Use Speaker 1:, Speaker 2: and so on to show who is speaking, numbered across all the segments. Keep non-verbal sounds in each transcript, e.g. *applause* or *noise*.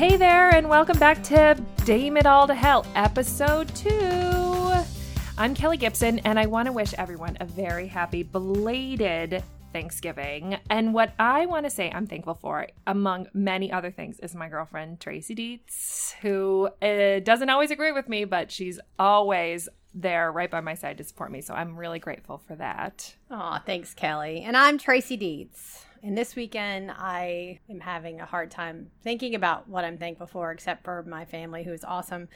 Speaker 1: Hey there, and welcome back to Dame It All to Hell, episode two. I'm Kelly Gibson, and I want to wish everyone a very happy belated Thanksgiving. And what I want to say I'm thankful for, among many other things, is my girlfriend Tracy Dietz, who uh, doesn't always agree with me, but she's always there right by my side to support me. So I'm really grateful for that.
Speaker 2: Aw, thanks, Kelly. And I'm Tracy Dietz. And this weekend, I am having a hard time thinking about what I'm thankful for, except for my family, who is awesome.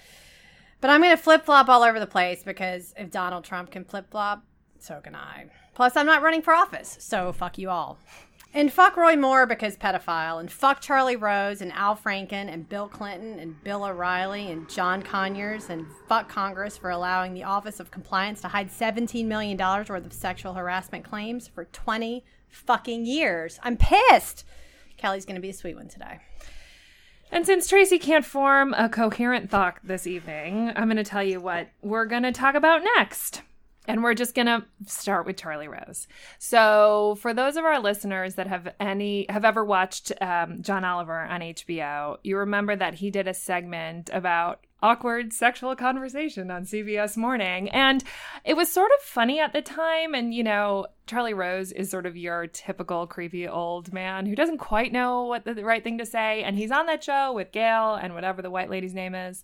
Speaker 2: But I'm going to flip flop all over the place because if Donald Trump can flip flop, so can I. Plus, I'm not running for office, so fuck you all. And fuck Roy Moore because pedophile, and fuck Charlie Rose and Al Franken and Bill Clinton and Bill O'Reilly and John Conyers and fuck Congress for allowing the Office of Compliance to hide $17 million worth of sexual harassment claims for 20 fucking years. I'm pissed. Kelly's going to be a sweet one today.
Speaker 1: And since Tracy can't form a coherent thought this evening, I'm going to tell you what we're going to talk about next. And we're just going to start with Charlie Rose. So, for those of our listeners that have any have ever watched um, John Oliver on HBO, you remember that he did a segment about awkward sexual conversation on CBS Morning. And it was sort of funny at the time. And, you know, Charlie Rose is sort of your typical creepy old man who doesn't quite know what the right thing to say. And he's on that show with Gail and whatever the white lady's name is.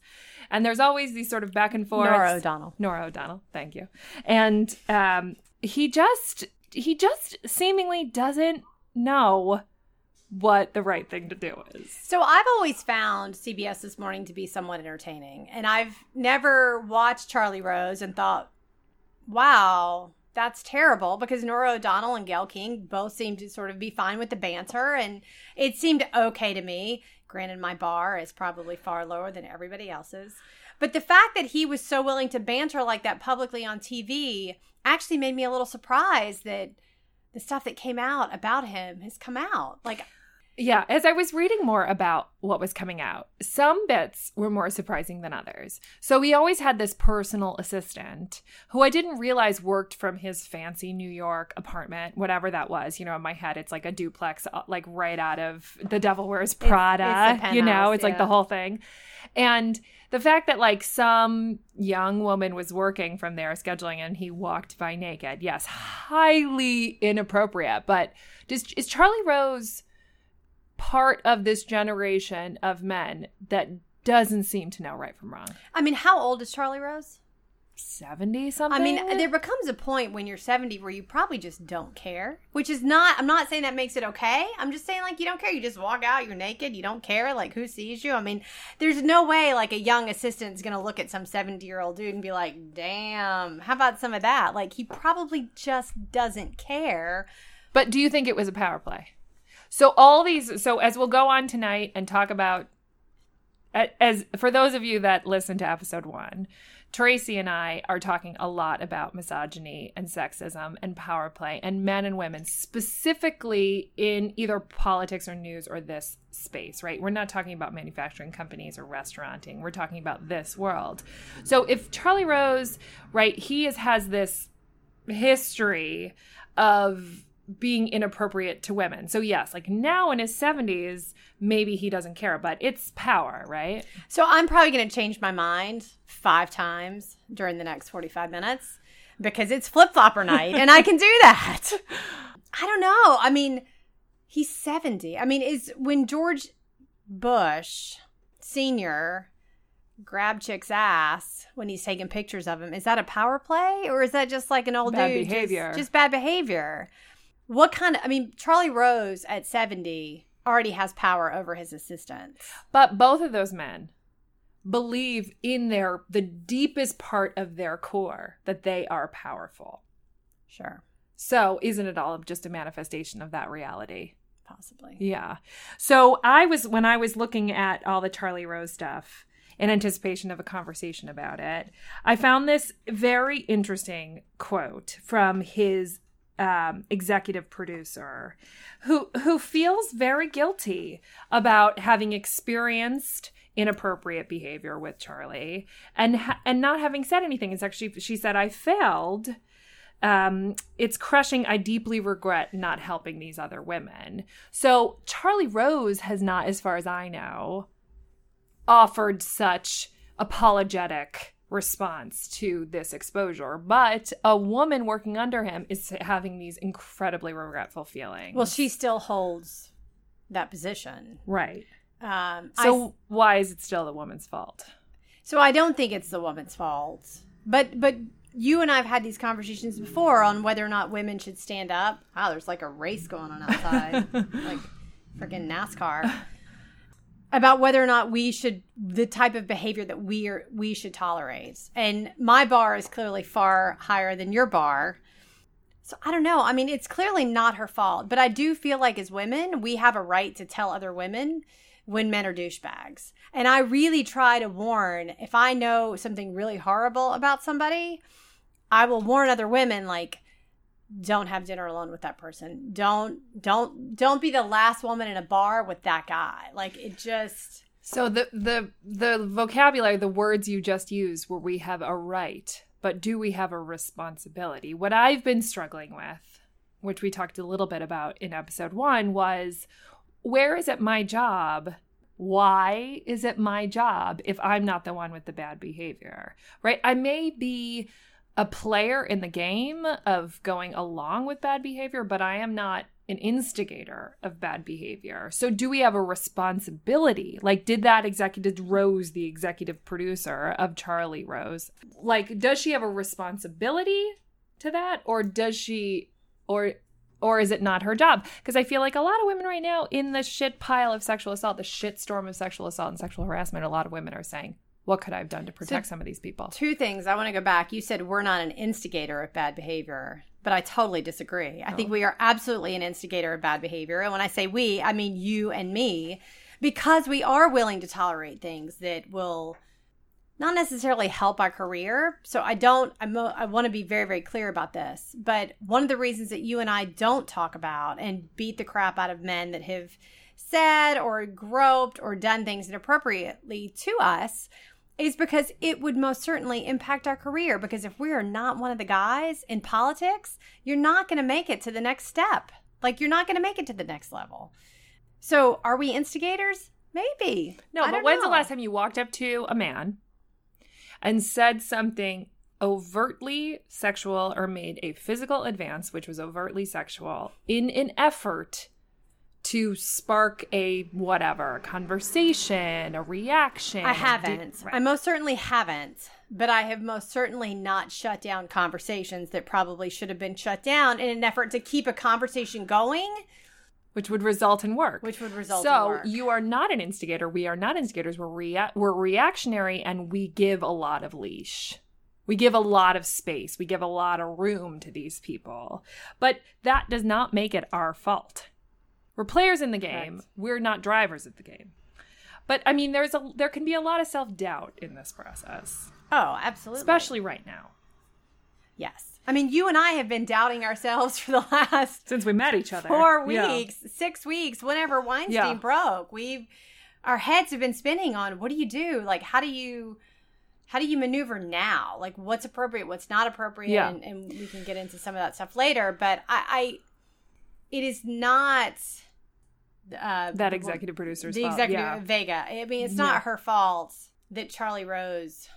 Speaker 1: And there's always these sort of back and forth.
Speaker 2: Norah O'Donnell.
Speaker 1: Norah O'Donnell. Thank you. And um, he just, he just seemingly doesn't know what the right thing to do is.
Speaker 2: So I've always found CBS This Morning to be somewhat entertaining. And I've never watched Charlie Rose and thought, wow, that's terrible because Norah O'Donnell and Gail King both seemed to sort of be fine with the banter and it seemed okay to me. Granted, my bar is probably far lower than everybody else's. But the fact that he was so willing to banter like that publicly on TV actually made me a little surprised that the stuff that came out about him has come out. Like,
Speaker 1: yeah, as I was reading more about what was coming out, some bits were more surprising than others. So we always had this personal assistant who I didn't realize worked from his fancy New York apartment, whatever that was. You know, in my head, it's like a duplex, uh, like right out of The Devil Wears Prada.
Speaker 2: it's the *laughs*
Speaker 1: you know, it's like the whole thing. And the fact that like some young woman was working from there scheduling and he walked by naked, yes, highly inappropriate. But does is Charlie Rose part of this generation of men that doesn't seem to know right from wrong?
Speaker 2: I mean, how old is Charlie Rose?
Speaker 1: 70 something?
Speaker 2: I mean, there becomes a point when you're 70 where you probably just don't care, which is not, I'm not saying that makes it okay. I'm just saying, like, you don't care. You just walk out, you're naked, you don't care. Like, who sees you? I mean, there's no way, like, a young assistant's going to look at some 70 year old dude and be like, damn, how about some of that? Like, he probably just doesn't care.
Speaker 1: But do you think it was a power play? So all these so as we'll go on tonight and talk about as for those of you that listen to episode 1, Tracy and I are talking a lot about misogyny and sexism and power play and men and women specifically in either politics or news or this space, right? We're not talking about manufacturing companies or restauranting. We're talking about this world. So if Charlie Rose, right, he is, has this history of being inappropriate to women. So yes, like now in his 70s, maybe he doesn't care, but it's power, right?
Speaker 2: So I'm probably going to change my mind five times during the next 45 minutes because it's flip flopper night and I can do *laughs* that. I don't know. I mean, he's 70. I mean, is when George Bush Sr. grabbed chick's ass when he's taking pictures of him, is that a power play or is that just like an old
Speaker 1: Bad
Speaker 2: dude? just-
Speaker 1: behavior.
Speaker 2: Just, bad behavior. What kind of, I mean, Charlie Rose at 70 already has power over his assistants.
Speaker 1: But both of those men believe in their the deepest part of their core that they are powerful.
Speaker 2: Sure.
Speaker 1: So, isn't it all just a manifestation of that reality?
Speaker 2: Possibly.
Speaker 1: Yeah. So, I was when I was looking at all the Charlie Rose stuff in anticipation of a conversation about it, I found this very interesting quote from his um, executive producer, who who feels very guilty about having experienced inappropriate behavior with Charlie and ha- and not having said anything. It's actually she said I failed. Um, it's crushing. I deeply regret not helping these other women. So Charlie Rose has not, as far as I know, offered such apologetic response to this exposure. But a woman working under him is having these incredibly regretful feelings.
Speaker 2: Well, she still holds that position.
Speaker 1: right.
Speaker 2: Um,
Speaker 1: So
Speaker 2: I,
Speaker 1: why is it still the woman's fault?
Speaker 2: so I don't think it's the woman's fault. But but you and I've had these conversations before on whether or not women should stand up. Wow, there's like a race going on outside, *laughs* like freaking NASCAR. About whether or not we should the type of behavior that we are we should tolerate. And my bar is clearly far higher than your bar. So I don't know. I mean, it's clearly not her fault, but I do feel like as women, we have a right to tell other women when men are douchebags. And I really try to warn if I know something really horrible about somebody, I will warn other women like don't have dinner alone with that person. Don't don't don't be the last woman in a bar with that guy. Like it just
Speaker 1: So the the the vocabulary, the words you just used, where we have a right, but do we have a responsibility? What I've been struggling with, which we talked a little bit about in episode one, was where is it my job? Why is it my job if I'm not the one with the bad behavior? Right? I may be a player in the game of going along with bad behavior, but I am not an instigator of bad behavior. So, do we have a responsibility? Like, did that executive Rose, the executive producer of Charlie Rose, like, does she have a responsibility to that, or does she, or or is it not her job? Because I feel like a lot of women right now in the shit pile of sexual assault, the shit storm of sexual assault and sexual harassment, a lot of women are saying, "What could I have done to protect some of these people?"
Speaker 2: two things. I want to go back. You said we're not an instigator of bad behavior, but I totally disagree. I think oh. we are absolutely an instigator of bad behavior. And when I say we, I mean you and me, because we are willing to tolerate things that will not necessarily help our career. So I don't, I'm, I want to be very, very clear about this. But one of the reasons that you and I don't talk about and beat the crap out of men that have said or groped or done things inappropriately to us is because it would most certainly impact our career. Because if we are not one of the guys in politics, you're not going to make it to the next step. Like you're not going to make it to the next level. So are we instigators? Maybe.
Speaker 1: No,
Speaker 2: I
Speaker 1: but when's the last time you walked up to a man and said something overtly sexual or made a physical advance, which was overtly sexual, in an effort to spark a whatever conversation, a reaction?
Speaker 2: I haven't.
Speaker 1: deep- right.
Speaker 2: I most certainly haven't. But I have most certainly not shut down conversations that probably should have been shut down in an effort to keep a conversation going,
Speaker 1: which would result in work.
Speaker 2: which would result
Speaker 1: so
Speaker 2: in work.
Speaker 1: you are not an instigator. We are not instigators. We're rea- we're reactionary, and we give a lot of leash. We give a lot of space. We give a lot of room to these people, but that does not make it our fault. We're players in the game.
Speaker 2: Correct.
Speaker 1: We're not drivers of the game. But I mean, there's a there can be a lot of self doubt in this process,
Speaker 2: oh, absolutely.
Speaker 1: especially right now
Speaker 2: yes. I mean, you and I have been doubting ourselves *laughs* for the last
Speaker 1: since we met each other.
Speaker 2: four
Speaker 1: Yeah.
Speaker 2: weeks, six weeks, whenever Weinstein
Speaker 1: Yeah.
Speaker 2: broke. We've our heads have been spinning on what do you do? Like how do you how do you maneuver now? Like what's appropriate, what's not appropriate,
Speaker 1: Yeah.
Speaker 2: and, and we can get into some of that stuff later. But I, I it is not uh,
Speaker 1: That executive producer's
Speaker 2: the
Speaker 1: fault.
Speaker 2: executive
Speaker 1: yeah.
Speaker 2: Vega. I mean, it's not
Speaker 1: Yeah.
Speaker 2: her fault that Charlie Rose.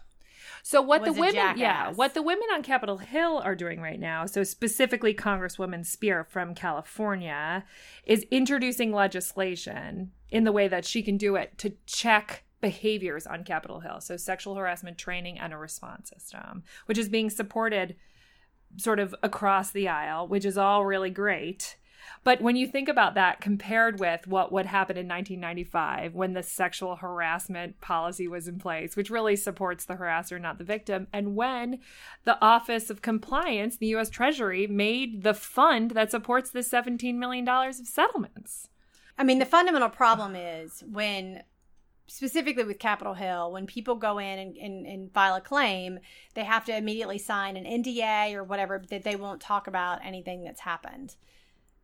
Speaker 1: So what the women, yeah, what the women on Capitol Hill are doing right now, so specifically Congresswoman Speier from California, is introducing legislation in the way that she can do it to check behaviors on Capitol Hill. So sexual harassment training and a response system, which is being supported sort of across the aisle, which is all really great. But when you think about that compared with what would happen in 1995 when the sexual harassment policy was in place, which really supports the harasser, not the victim, and when the Office of Compliance, the US Treasury, made the fund that supports the $17 million of settlements.
Speaker 2: I mean, the fundamental problem is when, specifically with Capitol Hill, when people go in and, and, and file a claim, they have to immediately sign an NDA or whatever that they won't talk about anything that's happened.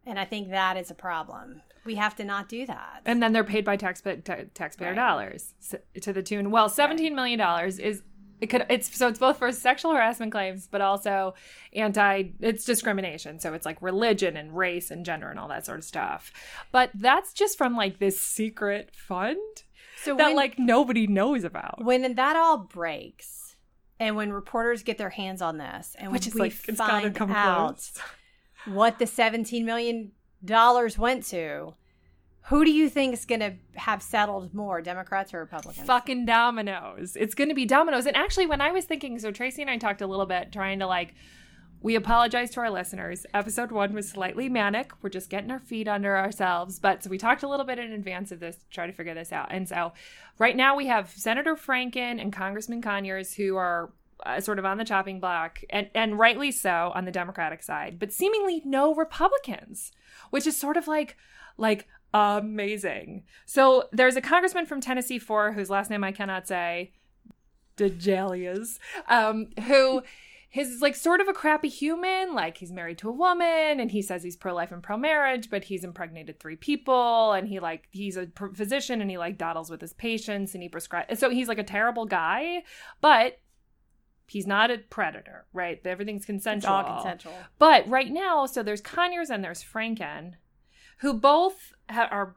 Speaker 2: And I think that is a problem. We have to not do that.
Speaker 1: And then they're paid by taxpa- ta- taxpayer
Speaker 2: Right.
Speaker 1: dollars to the tune. Well, seventeen million dollars is it could it's so it's both for sexual harassment claims, but also anti it's discrimination. So it's like religion and race and gender and all that sort of stuff. But that's just from like this secret fund.
Speaker 2: So
Speaker 1: that
Speaker 2: when-
Speaker 1: like nobody knows about.
Speaker 2: when that all breaks and when reporters get their hands on this and
Speaker 1: Which is
Speaker 2: we
Speaker 1: like
Speaker 2: find out
Speaker 1: close.
Speaker 2: What the 17 million dollars went to who do you think is going to have settled more democrats or republicans
Speaker 1: Fucking dominoes. It's going to be dominoes. And actually, when I was thinking, so Tracy and I talked a little bit trying to like, we apologize to our listeners. Episode one was slightly manic. We're just getting our feet under ourselves. But so we talked a little bit in advance of this to try to figure this out. And so right now we have Senator Franken and Congressman Conyers who are uh, sort of on the chopping block, and, and rightly so on the Democratic side, but seemingly no Republicans, which is sort of like, like, amazing. So there's a congressman from Tennessee 4 whose last name I cannot say, DesJarlais, um, who his like sort of a crappy human. Like he's married to a woman and he says he's pro life and pro marriage, but he's impregnated three people and he like he's a physician and he like dawdles with his patients and he prescribes. So he's like a terrible guy, but he's not a predator, right? Everything's
Speaker 2: it's
Speaker 1: consensual.
Speaker 2: all consensual
Speaker 1: But right now, so there's Conyers and there's Franken, who both ha- are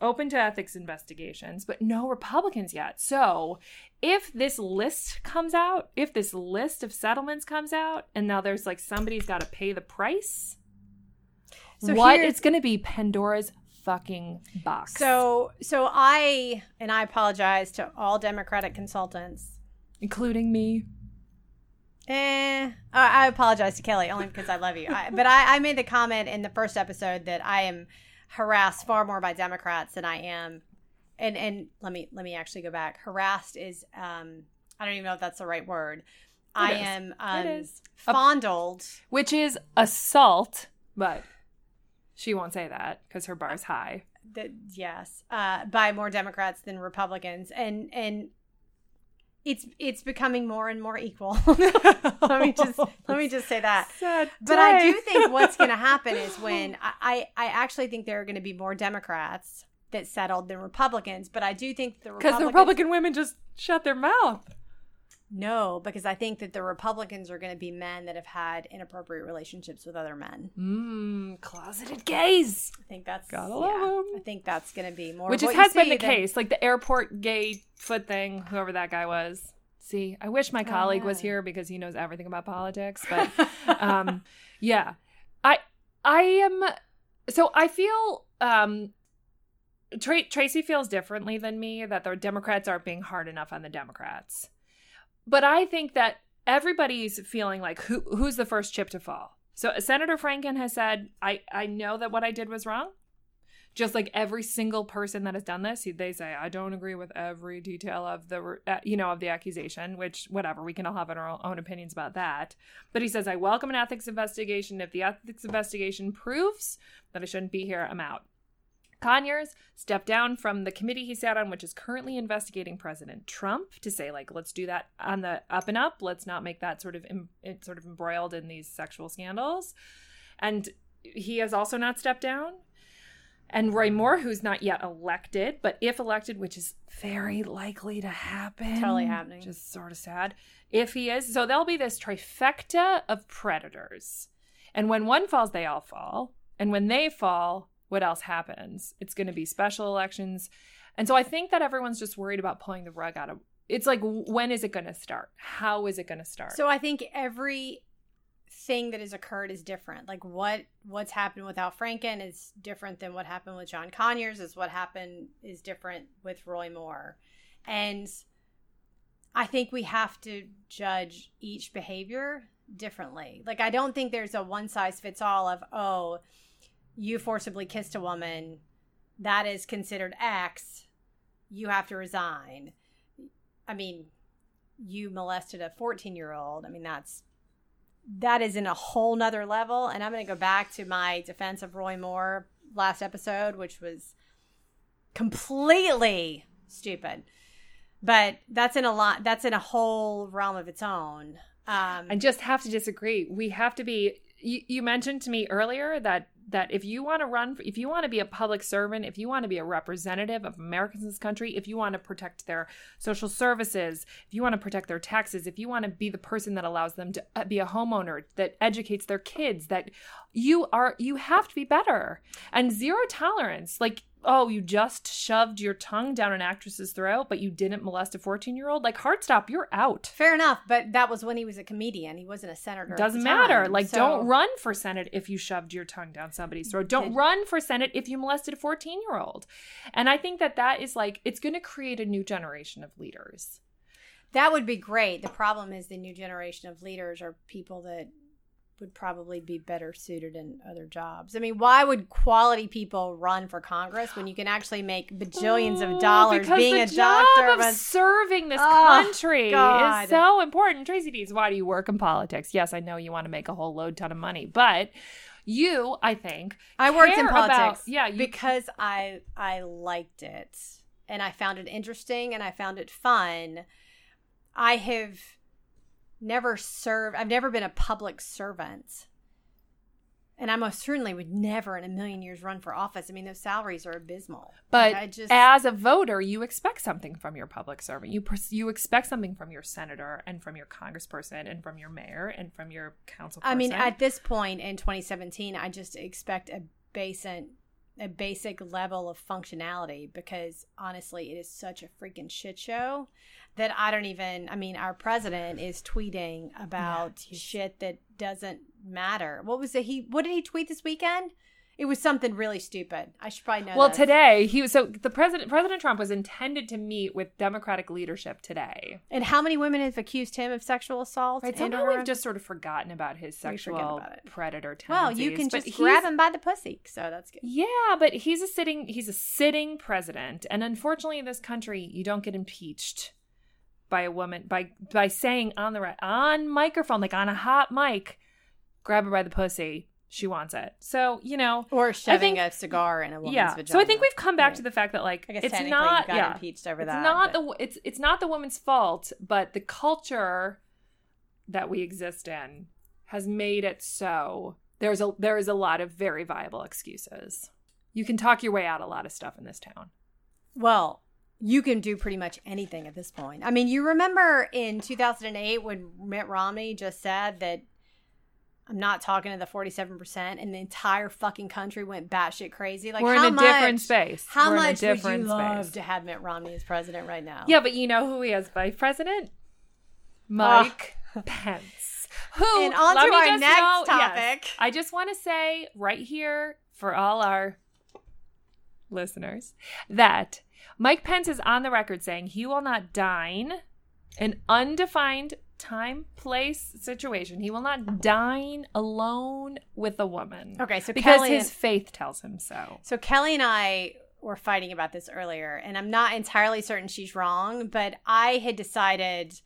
Speaker 1: open to ethics investigations, but no Republicans yet. So if this list comes out, if this list of settlements comes out, and now there's like somebody's got to pay the price,
Speaker 2: So
Speaker 1: what it's going to be Pandora's fucking box.
Speaker 2: so so i and i apologize to all democratic consultants
Speaker 1: including me.
Speaker 2: Eh, I apologize to Kelly only because I love you. I, but I, I made the comment in the first episode that I am harassed far more by Democrats than I am, and and let me let me actually go back. Harassed is um I don't even know if that's the right word. I
Speaker 1: is.
Speaker 2: am um, fondled.
Speaker 1: Which is assault, but she won't say that because her bar's high.
Speaker 2: That yes, uh, by more Democrats than Republicans, and and it's it's becoming more and more equal. *laughs* let me just let me just say that. *laughs* But I do think what's going *laughs* to happen is when I, I, I actually think there are going to be more Democrats that settled than Republicans. But I do think the
Speaker 1: Because the Republican women just shut their mouth.
Speaker 2: No, because I think that the Republicans are going to be men that have had inappropriate relationships with other men.
Speaker 1: Mmm, closeted gays.
Speaker 2: I think that's
Speaker 1: Gotta
Speaker 2: yeah,
Speaker 1: love 'em.
Speaker 2: I think that's going to be more,
Speaker 1: Which
Speaker 2: of
Speaker 1: is,
Speaker 2: what you
Speaker 1: has been the
Speaker 2: than-
Speaker 1: case. Like the airport gay foot thing, whoever that guy was. See, I wish my colleague was
Speaker 2: yeah.
Speaker 1: here because he knows everything about politics. But *laughs* um, yeah, I I am. So I feel um, Tra- Tracy feels differently than me that the Democrats aren't being hard enough on the Democrats. But I think that everybody's feeling like who who's the first chip to fall. So Senator Franken has said, "I I know that what I did was wrong." Just like every single person that has done this, they say, "I don't agree with every detail of the uh, you know of the accusation." Which whatever, we can all have our own opinions about that. But he says, "I welcome an ethics investigation. If the ethics investigation proves that I shouldn't be here, I'm out." Conyers stepped down from the committee he sat on, which is currently investigating President Trump, to say like, let's do that on the up and up. Let's not make that sort of em- sort of embroiled in these sexual scandals. And he has also not stepped down. And Roy Moore, who's not yet elected, but if elected, which is very likely to happen,
Speaker 2: Totally happening.
Speaker 1: just sort of sad. If he is, so there'll be this trifecta of predators, and when one falls, they all fall, and when they fall, what else happens? It's going to be special elections. And so I think that everyone's just worried about pulling the rug out of it's like when is it going to start? How is it going to start?
Speaker 2: So I think every thing that has occurred is different. Like what what's happened with Al Franken is different than what happened with John Conyers. Is what happened is different with Roy Moore, and I think we have to judge each behavior differently. Like I don't think there's a one size fits all of oh, you forcibly kissed a woman, that is considered X. You have to resign. I mean, you molested a 14 year old. I mean, that's that is in a whole nother level. And I'm going to go back to my defense of Roy Moore last episode, which was completely stupid. But that's in a lot. That's in a whole realm of its own. Um,
Speaker 1: I just have to disagree. We have to be. You, you mentioned to me earlier that that if you want to run, if you want to be a public servant, if you want to be a representative of Americans in this country, if you want to protect their social services, if you want to protect their taxes, if you want to be the person that allows them to uh, be a homeowner that educates their kids, that you are, you have to be better and zero tolerance. Like oh, you just shoved your tongue down an actress's throat, but you didn't molest a 14 year old. Like, hard Heartstop, you're out.
Speaker 2: Fair enough, but that was when he was a comedian. He wasn't a senator.
Speaker 1: Doesn't matter.
Speaker 2: time,
Speaker 1: Like,
Speaker 2: so-
Speaker 1: don't run for Senate if you shoved your tongue down somebody's throat. Don't
Speaker 2: Did-
Speaker 1: run for Senate if you molested a 14 year old. And I think that that is like, it's going to create a new generation of leaders.
Speaker 2: That would be great. The problem is the new generation of leaders are people that would probably be better suited in other jobs. I mean, why would quality people run for Congress when you can actually make bajillions
Speaker 1: Oh,
Speaker 2: of dollars being a
Speaker 1: job
Speaker 2: doctor
Speaker 1: of
Speaker 2: of
Speaker 1: serving this
Speaker 2: Oh,
Speaker 1: country
Speaker 2: God.
Speaker 1: is so important. Tracy Dietz, why do you work in politics? Yes, I know you want to make a whole load ton of money, but you, I think,
Speaker 2: I worked in
Speaker 1: care about-
Speaker 2: politics
Speaker 1: yeah, you-
Speaker 2: because I I liked it and I found it interesting and I found it fun. I have never served. I've never been a public servant. And I most certainly would never in a million years run for office. I mean, those salaries are abysmal.
Speaker 1: But
Speaker 2: Like, I just
Speaker 1: as a voter, you expect something from your public servant. You you expect something from your senator and from your congressperson and from your mayor and from your council.
Speaker 2: I mean, at this point in 2017, I just expect a basic a basic level of functionality because honestly, it is such a freaking shit show that I don't even. I mean, our president is tweeting about
Speaker 1: he's-
Speaker 2: shit that doesn't matter. What was it? He what did he tweet this weekend? It was something really stupid. I should probably know.
Speaker 1: well, today he was so the president President Trump was intended to meet with Democratic leadership today.
Speaker 2: and how many women have accused him of sexual assault?
Speaker 1: Right,
Speaker 2: and
Speaker 1: somehow we've just sort of forgotten about his sexual predator
Speaker 2: well, you can
Speaker 1: but
Speaker 2: just grab him by the pussy, so that's good.
Speaker 1: Yeah, but he's a sitting he's a sitting president, and unfortunately, in this country, you don't get impeached by a woman by by saying on the right on microphone, like on a hot mic, grab her by the pussy. She wants it. So you know,
Speaker 2: Or shoving
Speaker 1: think-
Speaker 2: a cigar in a woman's
Speaker 1: yeah.
Speaker 2: vagina.
Speaker 1: So I think we've come back
Speaker 2: Right.
Speaker 1: to the fact that like
Speaker 2: I guess
Speaker 1: it's not
Speaker 2: got
Speaker 1: yeah.
Speaker 2: impeached over
Speaker 1: it's
Speaker 2: that.
Speaker 1: not
Speaker 2: but-
Speaker 1: the it's it's not the woman's fault, but the culture that we exist in has made it so there's a there is a lot of very viable excuses. You can talk your way out a lot of stuff in this town.
Speaker 2: Well, you can do pretty much anything at this point. I mean, you remember in 2008 when Mitt Romney just said that I'm not talking to the 47%, and the entire fucking country went batshit crazy. Like,
Speaker 1: We're in a
Speaker 2: much,
Speaker 1: different space.
Speaker 2: How
Speaker 1: We're
Speaker 2: much would you love
Speaker 1: space.
Speaker 2: to have Mitt Romney as president right now?
Speaker 1: Yeah, but you know who he has vice president? Mike Pence. *laughs* Who?
Speaker 2: And on to our next
Speaker 1: know- yes.
Speaker 2: topic.
Speaker 1: I just want to say right here for all our listeners that Mike Pence is on the record saying he will not dine an undefined time, place, situation. He will not dine alone with a woman.
Speaker 2: Okay, so
Speaker 1: because
Speaker 2: Kelly
Speaker 1: his
Speaker 2: and-
Speaker 1: faith tells him so.
Speaker 2: So Kelly and I were fighting about this earlier, and I'm not entirely certain she's wrong, but I had decided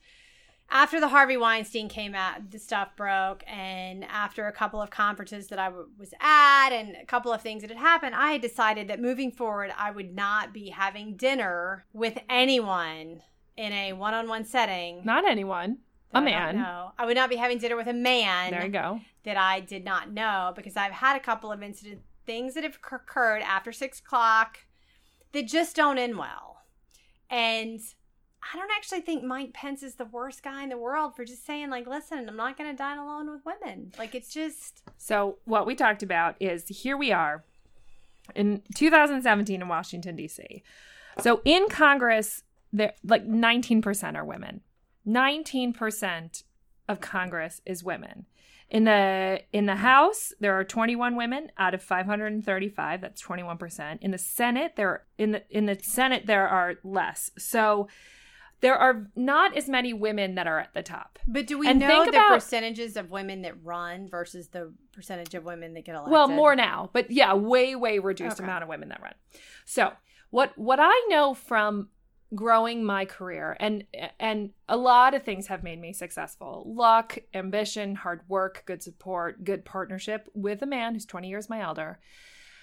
Speaker 2: after the Harvey Weinstein came out, the stuff broke, and after a couple of conferences that I w- was at and a couple of things that had happened, I had decided that moving forward, I would not be having dinner with anyone in a one-on-one setting.
Speaker 1: Not anyone. A
Speaker 2: I
Speaker 1: man.
Speaker 2: No, I would not be having dinner with a man
Speaker 1: There you go.
Speaker 2: that I did not know because I've had a couple of incident things that have occurred after six o'clock that just don't end well. And I don't actually think Mike Pence is the worst guy in the world for just saying, like, listen, I'm not going to dine alone with women. Like, it's just,
Speaker 1: So what we talked about is here we are in 2017 in Washington D.C. So in Congress, there like 19% are women. 19% of Congress is women. In the in the House, there are 21 women out of 535. That's 21%. In the Senate, there in the in the Senate there are less. So there are not as many women that are at the top.
Speaker 2: but do we
Speaker 1: And
Speaker 2: know the
Speaker 1: about-
Speaker 2: percentages of women that run versus the percentage of women that get elected?
Speaker 1: Well, more now, but yeah, way way reduced
Speaker 2: Okay.
Speaker 1: amount of women that run. So what what I know from growing my career and and a lot of things have made me successful luck ambition hard work good support good partnership with a man who's 20 years my elder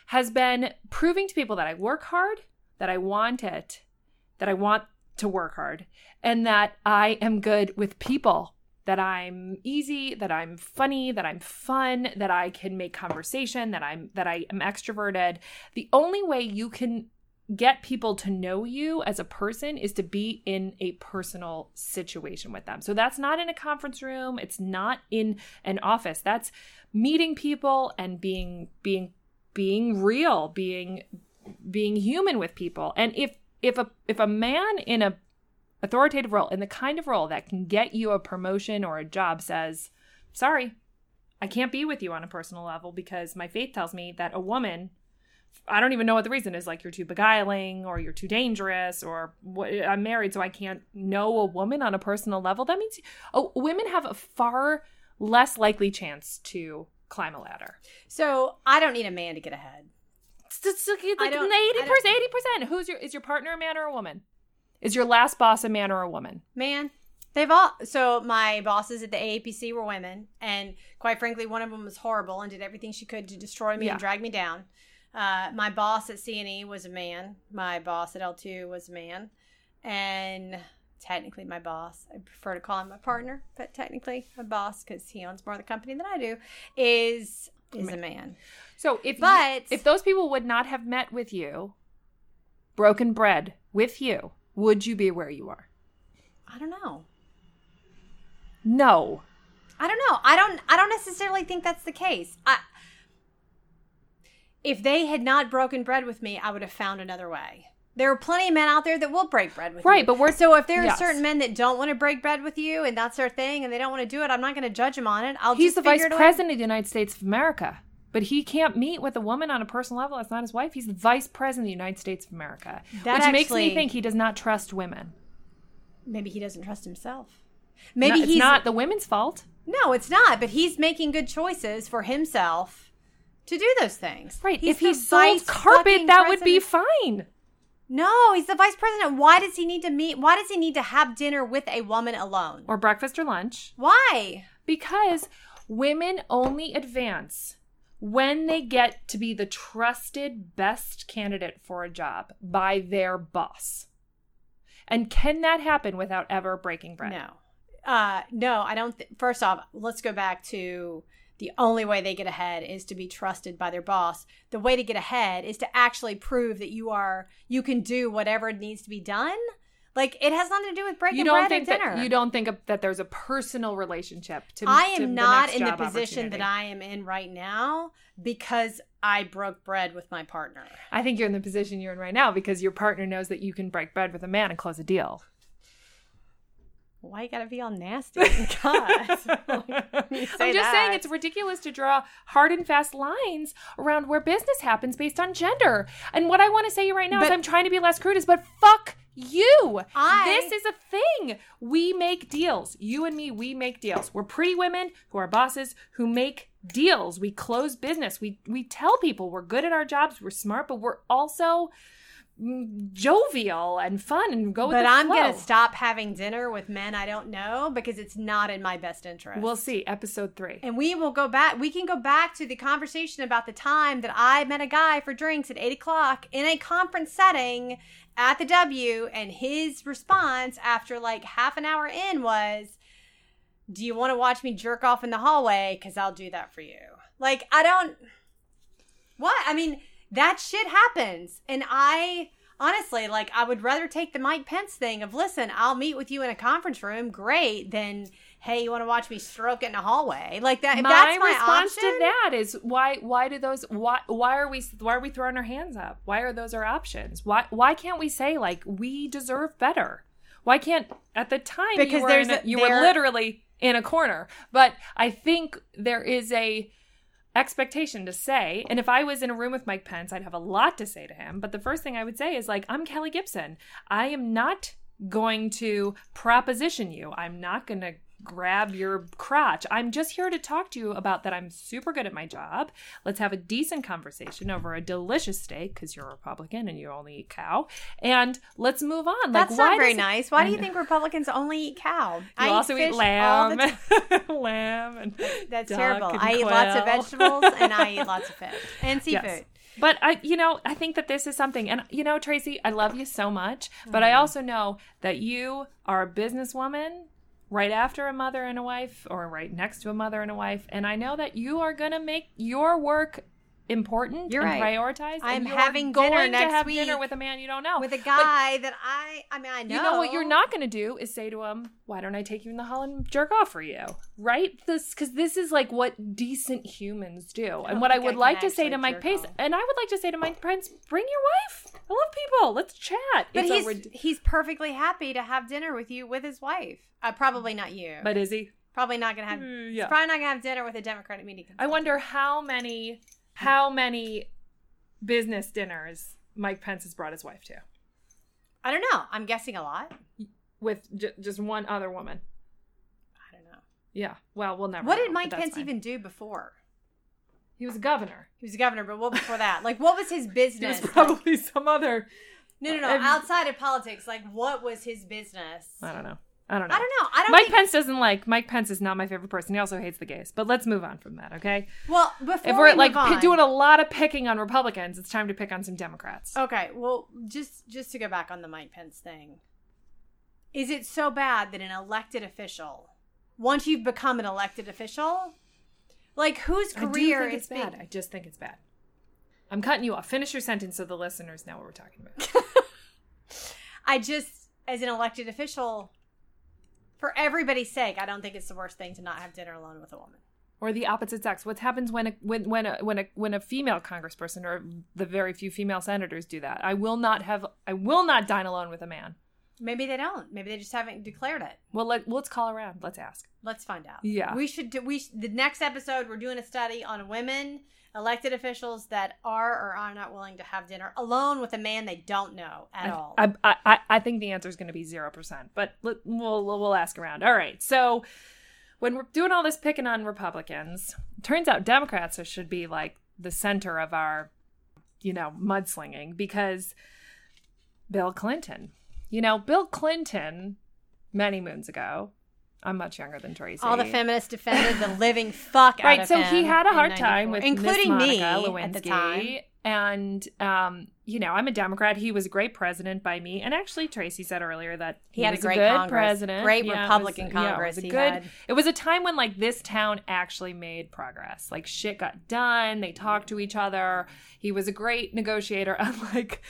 Speaker 1: has been proving to people that i work hard that i want it that i want to work hard and that i am good with people that i'm easy that i'm funny that i'm fun that i can make conversation that i'm that i am extroverted the only way you can get people to know you as a person is to be in a personal situation with them. So that's not in a conference room, it's not in an office. That's meeting people and being being being real, being being human with people. And if if a if a man in a authoritative role, in the kind of role that can get you a promotion or a job says, "Sorry, I can't be with you on a personal level because my faith tells me that a woman I don't even know what the reason is. Like you're too beguiling, or you're too dangerous, or what, I'm married, so I can't know a woman on a personal level. That means oh, women have a far less likely chance to climb a ladder.
Speaker 2: So I don't need a man to get ahead.
Speaker 1: It's, like eighty percent. Eighty percent. Who's your is your partner a man or a woman? Is your last boss a man or a woman?
Speaker 2: Man, they've all. So my bosses at the AAPC were women, and quite frankly, one of them was horrible and did everything she could to destroy me
Speaker 1: Yeah.
Speaker 2: and drag me down. Uh, my boss at CNE was a man. My boss at L2 was a man, and technically my boss. I prefer to call him my partner, but technically my boss because he owns more of the company than I do. Is is a man.
Speaker 1: So if you-
Speaker 2: But-
Speaker 1: if those people would not have met with you, broken bread with you, would you be where you are?
Speaker 2: I don't know.
Speaker 1: No.
Speaker 2: I don't know. I don't. I don't necessarily think that's the case. I, if they had not broken bread with me, I would have found another way. There are plenty of men out there that will break bread with you.
Speaker 1: Right, but we're-
Speaker 2: so if there are
Speaker 1: yes.
Speaker 2: certain men that don't want to break bread with you and that's their thing and they don't want to do it, I'm not going to judge them on it. I'll
Speaker 1: He's
Speaker 2: just
Speaker 1: the vice
Speaker 2: figure it out.
Speaker 1: president of the United States of America. But he can't meet with a woman on a personal level. That's not his wife. He's the vice president of the United States of America.
Speaker 2: That
Speaker 1: which makes me think he does not trust women.
Speaker 2: Maybe he doesn't trust himself.
Speaker 1: Maybe
Speaker 2: Maybe
Speaker 1: it's
Speaker 2: he's
Speaker 1: not the women's fault.
Speaker 2: No, it's not. But he's making good choices for himself to do those things.
Speaker 1: Right.
Speaker 2: He's
Speaker 1: if he sold carpet, that would be fine.
Speaker 2: No, he's the vice president. Why does he need to meet? Why does he need to have dinner with a woman alone?
Speaker 1: Or breakfast or lunch.
Speaker 2: Why?
Speaker 1: Because women only advance when they get to be the trusted best candidate for a job by their boss. And can that happen without ever breaking bread?
Speaker 2: No. Uh, no, I don't. Th- First off, let's go back to the only way they get ahead is to be trusted by their boss. The way to get ahead is to actually prove that you are you can do whatever needs to be done. Like it has nothing to do with breaking
Speaker 1: You don't
Speaker 2: bread
Speaker 1: think
Speaker 2: at dinner.
Speaker 1: that you don't think that there's a personal relationship to
Speaker 2: I
Speaker 1: to
Speaker 2: am
Speaker 1: the
Speaker 2: not
Speaker 1: next
Speaker 2: in the position that. I am in right now because I broke bread with my partner.
Speaker 1: I think you're in the position you're in right now because your partner knows that you can break bread with a man and close a deal.
Speaker 2: Why you gotta be all nasty? God. *laughs* *laughs*
Speaker 1: I'm just
Speaker 2: that.
Speaker 1: saying it's ridiculous to draw hard and fast lines around where business happens based on gender. And what I want to say right now is I'm trying to be less crude is but fuck you.
Speaker 2: I-
Speaker 1: this is a thing. We make deals. You and me, we make deals. We're pretty women who are bosses who make deals. We close business. We we tell people we're good at our jobs, we're smart, but we're also jovial and fun and go with
Speaker 2: But I'm
Speaker 1: flow.
Speaker 2: gonna stop having dinner with men I don't know because it's not in my best interest.
Speaker 1: We'll see. Episode three.
Speaker 2: and we will go back. We can go back to the conversation about the time that I met a guy for drinks at eight o'clock in a conference setting at the W, and his response after like half an hour in was, "Do you want to watch me jerk off in the hallway? Because I'll do that for you." Like I don't. What I mean, that shit happens, and I honestly like I would rather take the Mike Pence thing of listen, I'll meet with you in a conference room, great, than hey, you want to watch me stroke it in a hallway? Like that.
Speaker 1: My
Speaker 2: that's my
Speaker 1: response
Speaker 2: option,
Speaker 1: to that is why why do those why why are we why are we throwing our hands up? Why are those our options? Why why can't we say like we deserve better why can't at the time you
Speaker 2: Because
Speaker 1: were,
Speaker 2: there's
Speaker 1: a- you were literally in a corner. But i think there is a expectation to say and if i was in a room with mike pence i'd have a lot to say to him. But the first thing i would say is like i'm kelly gibson. I am not going to proposition you. I'm not going to grab your crotch i'm just here to talk to you about that i'm super good at my job let's have a decent conversation over a delicious steak because you're a republican and you only eat cow and let's move on
Speaker 2: that's
Speaker 1: like,
Speaker 2: not very nice. Why
Speaker 1: I
Speaker 2: do you
Speaker 1: know.
Speaker 2: think Republicans only eat cow?
Speaker 1: you
Speaker 2: I
Speaker 1: also
Speaker 2: fish
Speaker 1: eat lamb *laughs* lamb and
Speaker 2: That's terrible.
Speaker 1: and
Speaker 2: I eat lots of vegetables and I eat lots of *laughs* fish and seafood.
Speaker 1: Yes. But I, you know, I think that this is something, and you know, Tracy, I love you so much, but
Speaker 2: Mm-hmm.
Speaker 1: I also know that you are a businesswoman right after a mother and a wife, or right next to a mother and a wife, and I know that you are gonna make your work important
Speaker 2: You're
Speaker 1: and
Speaker 2: right.
Speaker 1: prioritized.
Speaker 2: I'm having
Speaker 1: going
Speaker 2: dinner
Speaker 1: to
Speaker 2: next
Speaker 1: have dinner
Speaker 2: week
Speaker 1: with a man you don't know.
Speaker 2: with a guy that I, I mean, I know.
Speaker 1: You know what you're not going to do is say to him, "Why don't I take you in the hall and jerk off for you?" Right? This because this is like what decent humans do. and oh, what I
Speaker 2: think I
Speaker 1: would like to say to Mike Pace,
Speaker 2: off.
Speaker 1: and I would like to say to Mike Pence, "Bring your wife. I love people. Let's chat."
Speaker 2: But
Speaker 1: It's
Speaker 2: he's
Speaker 1: rid-
Speaker 2: he's perfectly happy to have dinner with you with his wife. Uh, probably not you.
Speaker 1: but is he?
Speaker 2: probably not gonna have.
Speaker 1: Mm,
Speaker 2: He's
Speaker 1: yeah.
Speaker 2: probably not gonna have dinner with a Democratic media.
Speaker 1: I wonder how many how many business dinners Mike Pence has brought his wife to
Speaker 2: I don't know. I'm guessing a lot.
Speaker 1: with j- just one other woman.
Speaker 2: I don't know.
Speaker 1: Yeah. Well, we'll never.
Speaker 2: What
Speaker 1: know,
Speaker 2: did Mike Pence
Speaker 1: fine.
Speaker 2: even do before?
Speaker 1: He was a governor.
Speaker 2: He was a governor, but what before that? Like, what was his business? *laughs*
Speaker 1: He was probably some other.
Speaker 2: no, no, no.
Speaker 1: I've-
Speaker 2: Outside of politics, like, what was his business?
Speaker 1: I don't know. I don't know.
Speaker 2: I don't know. I don't
Speaker 1: Mike
Speaker 2: think,
Speaker 1: Pence doesn't like Mike Pence is not my favorite person. He also hates the gays. But let's move on from that, okay?
Speaker 2: Well, before
Speaker 1: if we're
Speaker 2: we
Speaker 1: like
Speaker 2: on-
Speaker 1: doing a lot of picking on Republicans, it's time to pick on some Democrats.
Speaker 2: Okay, well, just just to go back on the Mike Pence thing, is it so bad that an elected official, once you've become an elected official, like whose career is
Speaker 1: it's bad.
Speaker 2: being-
Speaker 1: I just think it's bad. I'm cutting you off. Finish your sentence so the listeners know what we're talking about. *laughs*
Speaker 2: I just, as an elected official, for everybody's sake, I don't think it's the worst thing to not have dinner alone with a woman.
Speaker 1: or the opposite sex. What happens when a when when a when a when a female congressperson or the very few female senators do that? I will not have. I will not dine alone with a man.
Speaker 2: Maybe they don't. Maybe they just haven't declared it.
Speaker 1: Well, let, let's call around. Let's ask.
Speaker 2: Let's find out.
Speaker 1: Yeah.
Speaker 2: we should do. We the next episode we're doing a study on women elected officials that are or are not willing to have dinner alone with a man they don't know at all.
Speaker 1: I, I, I, I think the answer is going to be 0%, but let, we'll we'll ask around. All right. So when we're doing all this picking on Republicans, turns out Democrats should be like the center of our, you know, mudslinging because Bill Clinton, you know, Bill Clinton many moons ago, I'm much younger than Tracy.
Speaker 2: all the feminists defended the living fuck out
Speaker 1: right
Speaker 2: of
Speaker 1: so
Speaker 2: him
Speaker 1: he had a hard time with
Speaker 2: including me
Speaker 1: Lewinsky,
Speaker 2: at the time.
Speaker 1: and um you know i'm a democrat he was a great president by me and actually tracy said earlier that
Speaker 2: He had a great
Speaker 1: good
Speaker 2: Congress.
Speaker 1: president
Speaker 2: Great
Speaker 1: Yeah, it was-
Speaker 2: Republican
Speaker 1: yeah, it
Speaker 2: Congress
Speaker 1: was a
Speaker 2: he
Speaker 1: good
Speaker 2: had.
Speaker 1: it was a time when like this town actually made progress like shit got done they talked to each other he was a great negotiator *laughs* unlike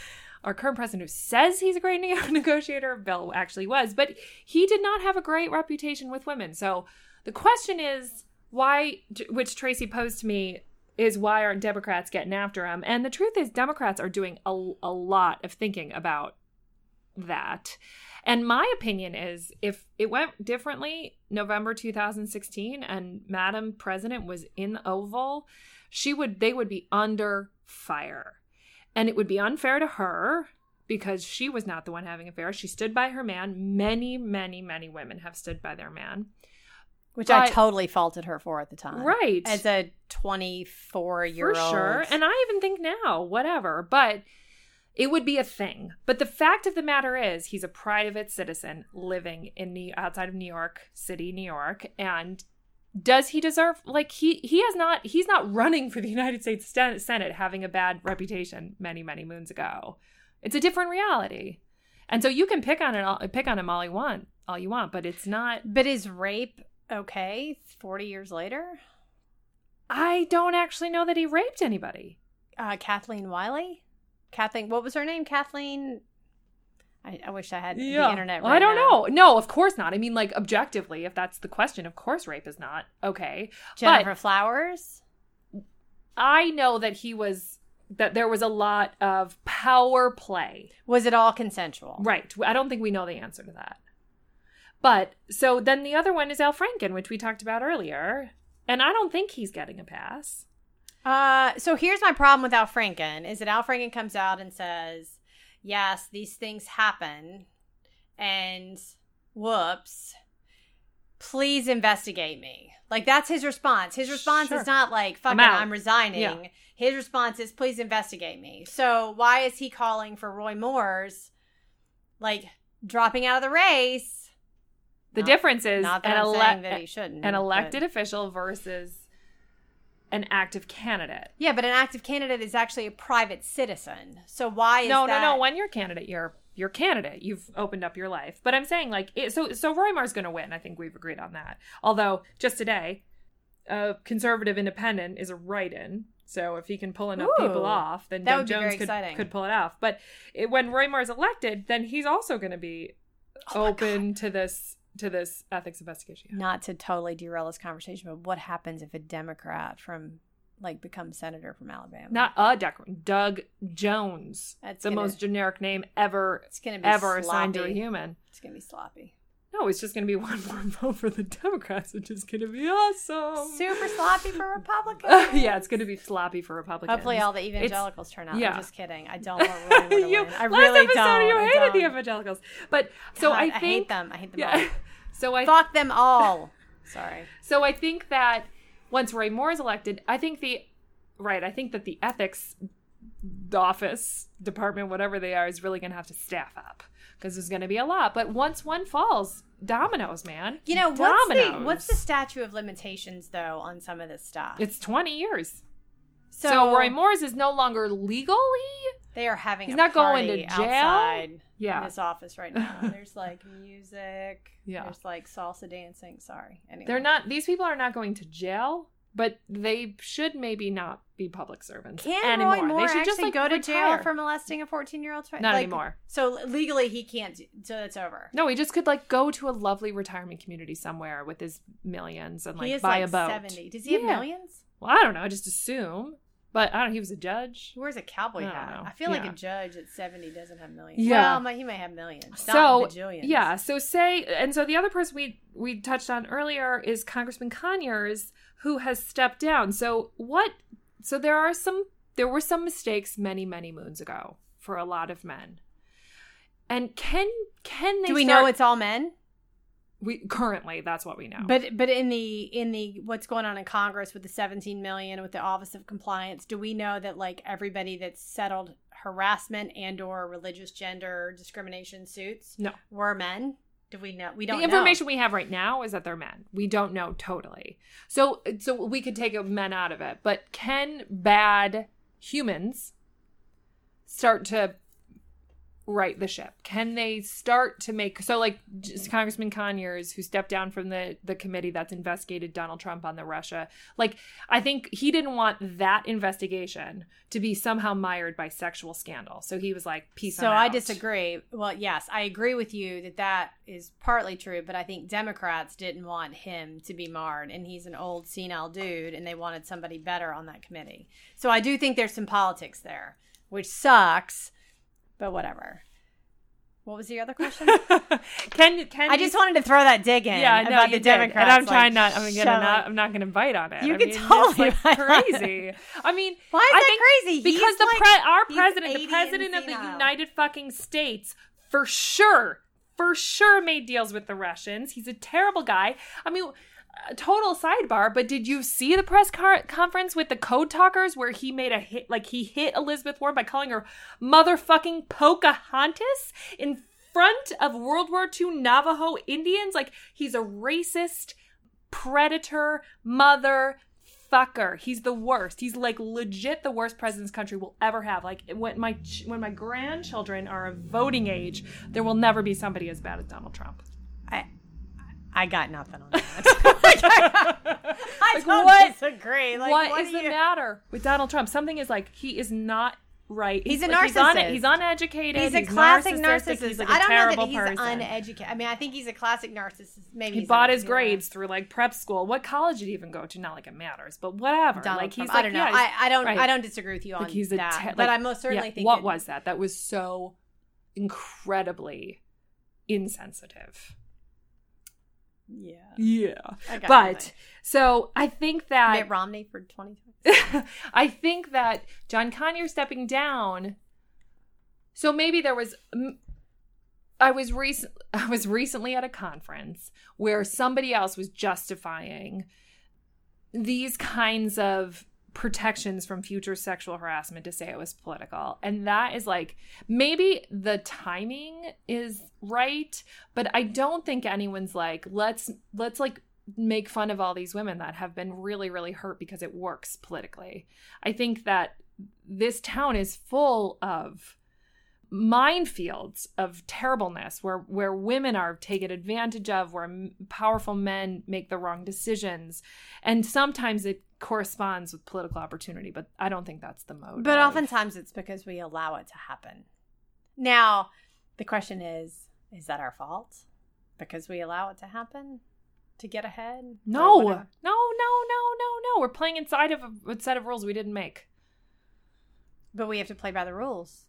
Speaker 1: our current president who says he's a great *laughs* negotiator bill actually was but he did not have a great reputation with women. So the question is why which tracy posed to me is why aren't democrats getting after him? And the truth is democrats are doing a, a lot of thinking about that. And my opinion is if it went differently november 2016 and madam president was in the oval she would they would be under fire and it would be unfair to her because she was not the one having affair she stood by her man. Many many many women have stood by their man.
Speaker 2: Which I totally faulted her for at the time.
Speaker 1: right.
Speaker 2: As a 24 year old.
Speaker 1: for sure. And i even think now whatever. But it would be a thing. But the fact of the matter is he's a private citizen living in the outside of new york city new york. And does he deserve like he he has not he's not running for the united states senate having a bad reputation many many moons ago it's a different reality and so you can pick on it all pick on him all you want all you want but it's not
Speaker 2: But is rape okay 40 years later?
Speaker 1: i don't actually know that he raped anybody
Speaker 2: Uh, Kathleen Willey? Kathleen, what was her name? Kathleen. I, I wish I had the internet. Right
Speaker 1: I don't
Speaker 2: now.
Speaker 1: know. No, of course not. I mean, like objectively, if that's the question, of course rape is not okay.
Speaker 2: Gennifer Flowers.
Speaker 1: I know that he was that there was a lot of power play.
Speaker 2: Was it all consensual?
Speaker 1: Right. I don't think we know the answer to that. But so then the other one is Al Franken, which we talked about earlier, and I don't think he's getting a pass.
Speaker 2: Uh, so here's my problem with Al Franken is that Al Franken comes out and says, "Yes, these things happen, and whoops, please investigate me." Like that's his response. His response
Speaker 1: Sure.
Speaker 2: is not like "fuck
Speaker 1: I'm
Speaker 2: it,
Speaker 1: out."
Speaker 2: I'm resigning."
Speaker 1: Yeah.
Speaker 2: His response is "please investigate me." So why is he calling for Roy Moore's like dropping out of the race?
Speaker 1: The
Speaker 2: Not-
Speaker 1: difference is
Speaker 2: Not that
Speaker 1: an, ele-
Speaker 2: that he shouldn't.
Speaker 1: an
Speaker 2: but-
Speaker 1: elected official versus an active candidate.
Speaker 2: Yeah, but an active candidate is actually a private citizen. So why is
Speaker 1: no,
Speaker 2: that?
Speaker 1: no, no. When you're a candidate, you're you're a candidate. You've opened up your life. But I'm saying like it, so. So Roy Moore is going to win. I think we've agreed on that. Although just today, a conservative independent is a write-in So if he can pull enough people off, then Doug Jones could,
Speaker 2: exciting.
Speaker 1: could pull it off. But it, when Roy Moore is elected, then he's also going to be
Speaker 2: Oh
Speaker 1: open to this to this ethics investigation.
Speaker 2: Not to totally derail this conversation, but what happens if a Democrat from like becomes senator from Alabama?
Speaker 1: Not a Doug, Doug Jones.
Speaker 2: That's
Speaker 1: the
Speaker 2: gonna-
Speaker 1: most generic name ever
Speaker 2: it's gonna be
Speaker 1: ever
Speaker 2: sloppy.
Speaker 1: assigned to a human.
Speaker 2: It's gonna be sloppy.
Speaker 1: No, it's just going to be *laughs* one more vote for the Democrats, which is going to be awesome.
Speaker 2: Super sloppy for Republicans. *laughs*
Speaker 1: yeah, it's going to be sloppy for Republicans.
Speaker 2: Hopefully, all the evangelicals turn out.
Speaker 1: yeah.
Speaker 2: I'm just kidding. I don't want *laughs* to
Speaker 1: you.
Speaker 2: I
Speaker 1: last
Speaker 2: really
Speaker 1: episode
Speaker 2: don't.
Speaker 1: you hated the evangelicals, but so
Speaker 2: God,
Speaker 1: I
Speaker 2: I, hate them. I hate them
Speaker 1: yeah.
Speaker 2: all.
Speaker 1: So I
Speaker 2: Fuck them all. Sorry.
Speaker 1: so I think that once Roy Moore is elected, I think the right. I think that the ethics office department, whatever they are, is really going to have to staff up because there's going to be a lot. But once one falls, dominoes, man.
Speaker 2: You know what's the what's the statute of limitations though on some of this stuff?
Speaker 1: It's 20 years. So, Roy Moore's is no longer legally.
Speaker 2: they are having
Speaker 1: He's
Speaker 2: a
Speaker 1: not going to jail?
Speaker 2: outside in
Speaker 1: Yeah.
Speaker 2: this office right now. *laughs* There's like music.
Speaker 1: Yeah.
Speaker 2: There's like salsa dancing. Sorry. Anyway.
Speaker 1: They're not. These people are not going to jail, but they should maybe not be public servants
Speaker 2: Can
Speaker 1: anymore.
Speaker 2: Roy Moore
Speaker 1: they should just like
Speaker 2: go to jail for molesting a 14 year old child?
Speaker 1: Not
Speaker 2: Like,
Speaker 1: anymore.
Speaker 2: So legally, he can't. So it's over.
Speaker 1: No, he just could like go to a lovely retirement community somewhere with his millions and like
Speaker 2: he is
Speaker 1: buy
Speaker 2: like
Speaker 1: a boat.
Speaker 2: 70. Does he have millions?
Speaker 1: Well, I don't know. I just assume, but I don't. know. He was a judge.
Speaker 2: He wears a cowboy
Speaker 1: I
Speaker 2: hat. I feel like a judge at 70 doesn't have millions.
Speaker 1: Yeah.
Speaker 2: Well, he may have millions.
Speaker 1: So yeah, so say and so the other person we we touched on earlier is Congressman Conyers, who has stepped down. So what? So there are some there were some mistakes many many moons ago for a lot of men. And can can they?
Speaker 2: Do we
Speaker 1: start-
Speaker 2: know it's all men?
Speaker 1: we currently that's what we know.
Speaker 2: But but in the in the what's going on in Congress with the 17 million with the Office of Compliance, do we know that like everybody that's settled harassment and or religious gender discrimination suits
Speaker 1: No.
Speaker 2: were men? Do we know? We don't
Speaker 1: the information we have right now is that they're men. We don't know totally. So so we could take men out of it, but can bad humans start to right the ship? Can they start to make so like just Congressman Conyers who stepped down from the the committee that's investigated Donald Trump on the Russia like I think he didn't want that investigation to be somehow mired by sexual scandal. So he was like peace
Speaker 2: So I
Speaker 1: out.
Speaker 2: disagree. Well, yes, I agree with you that that is partly true, but I think Democrats didn't want him to be marred, and he's an old senile dude, and they wanted somebody better on that committee. So I do think there's some politics there, which sucks, but whatever. What was your other *laughs* question?
Speaker 1: can can
Speaker 2: I
Speaker 1: you
Speaker 2: just wanted to throw that dig in.
Speaker 1: Yeah, no,
Speaker 2: the
Speaker 1: did.
Speaker 2: Democrats.
Speaker 1: and I'm
Speaker 2: like,
Speaker 1: trying not. I'm gonna not. I'm not gonna bite on it.
Speaker 2: You
Speaker 1: I
Speaker 2: could
Speaker 1: mean, it's,
Speaker 2: totally
Speaker 1: like,
Speaker 2: bite on it.
Speaker 1: crazy. I mean, *laughs*
Speaker 2: Why is
Speaker 1: I
Speaker 2: that crazy?
Speaker 1: because
Speaker 2: He's
Speaker 1: the
Speaker 2: like-
Speaker 1: pre- our president, the president of the. United fucking States, for sure, for sure, made deals with the Russians. He's a terrible guy. I mean. A Total sidebar, but did you see the press car- conference with the code talkers where he made a hit, like he hit Elizabeth Warren by calling her motherfucking Pocahontas in front of World War II Navajo Indians? Like he's a racist predator mother fucker. He's the worst. He's like legit the worst president this country will ever have. Like when my ch- when my grandchildren are of voting age, there will never be somebody as bad as Donald Trump.
Speaker 2: I, I got nothing on that. *laughs* I
Speaker 1: Like,
Speaker 2: don't
Speaker 1: what-
Speaker 2: disagree. Like,
Speaker 1: what
Speaker 2: what
Speaker 1: is the
Speaker 2: you-
Speaker 1: matter with Donald Trump? Something is like he is not right.
Speaker 2: He's a
Speaker 1: like, He's, un-
Speaker 2: narcissist.
Speaker 1: he's uneducated.
Speaker 2: He's a classic narcissist.
Speaker 1: He's like
Speaker 2: I
Speaker 1: a
Speaker 2: don't know
Speaker 1: terrible
Speaker 2: that he's
Speaker 1: person.
Speaker 2: uneducated. I mean, I think he's a classic narcissist. Maybe
Speaker 1: He bought his grades through like prep school. What college did he even go to? Not like it matters, but whatever.
Speaker 2: Donald
Speaker 1: like
Speaker 2: Trump.
Speaker 1: he's like,
Speaker 2: I don't know.
Speaker 1: yeah,
Speaker 2: I, I don't.
Speaker 1: right.
Speaker 2: I don't disagree with you on
Speaker 1: like he's a
Speaker 2: that.
Speaker 1: te-
Speaker 2: but
Speaker 1: like,
Speaker 2: I most certainly
Speaker 1: yeah,
Speaker 2: think
Speaker 1: what was that? That was so incredibly insensitive.
Speaker 2: Yeah.
Speaker 1: Yeah, but so I think that
Speaker 2: Mitt Romney for twenty. *laughs*
Speaker 1: I think that John Conyers stepping down. So maybe there was. I was recent. *laughs* I was recently at a conference where somebody else was justifying these kinds of protections from future sexual harassment to say it was political. And that is like maybe the timing is right, but I don't think anyone's like let's let's like make fun of all these women that have been really really hurt because it works politically. I think that this town is full of minefields of terribleness where where women are taken advantage of where powerful men make the wrong decisions and sometimes it corresponds with political opportunity but i don't think that's the mode
Speaker 2: But oftentimes it's because we allow it to happen. Now, the question is is that our fault? Because we allow it to happen to get ahead?
Speaker 1: No no no no no no we're playing inside of a, a set of rules we didn't make
Speaker 2: But we have to play by the rules.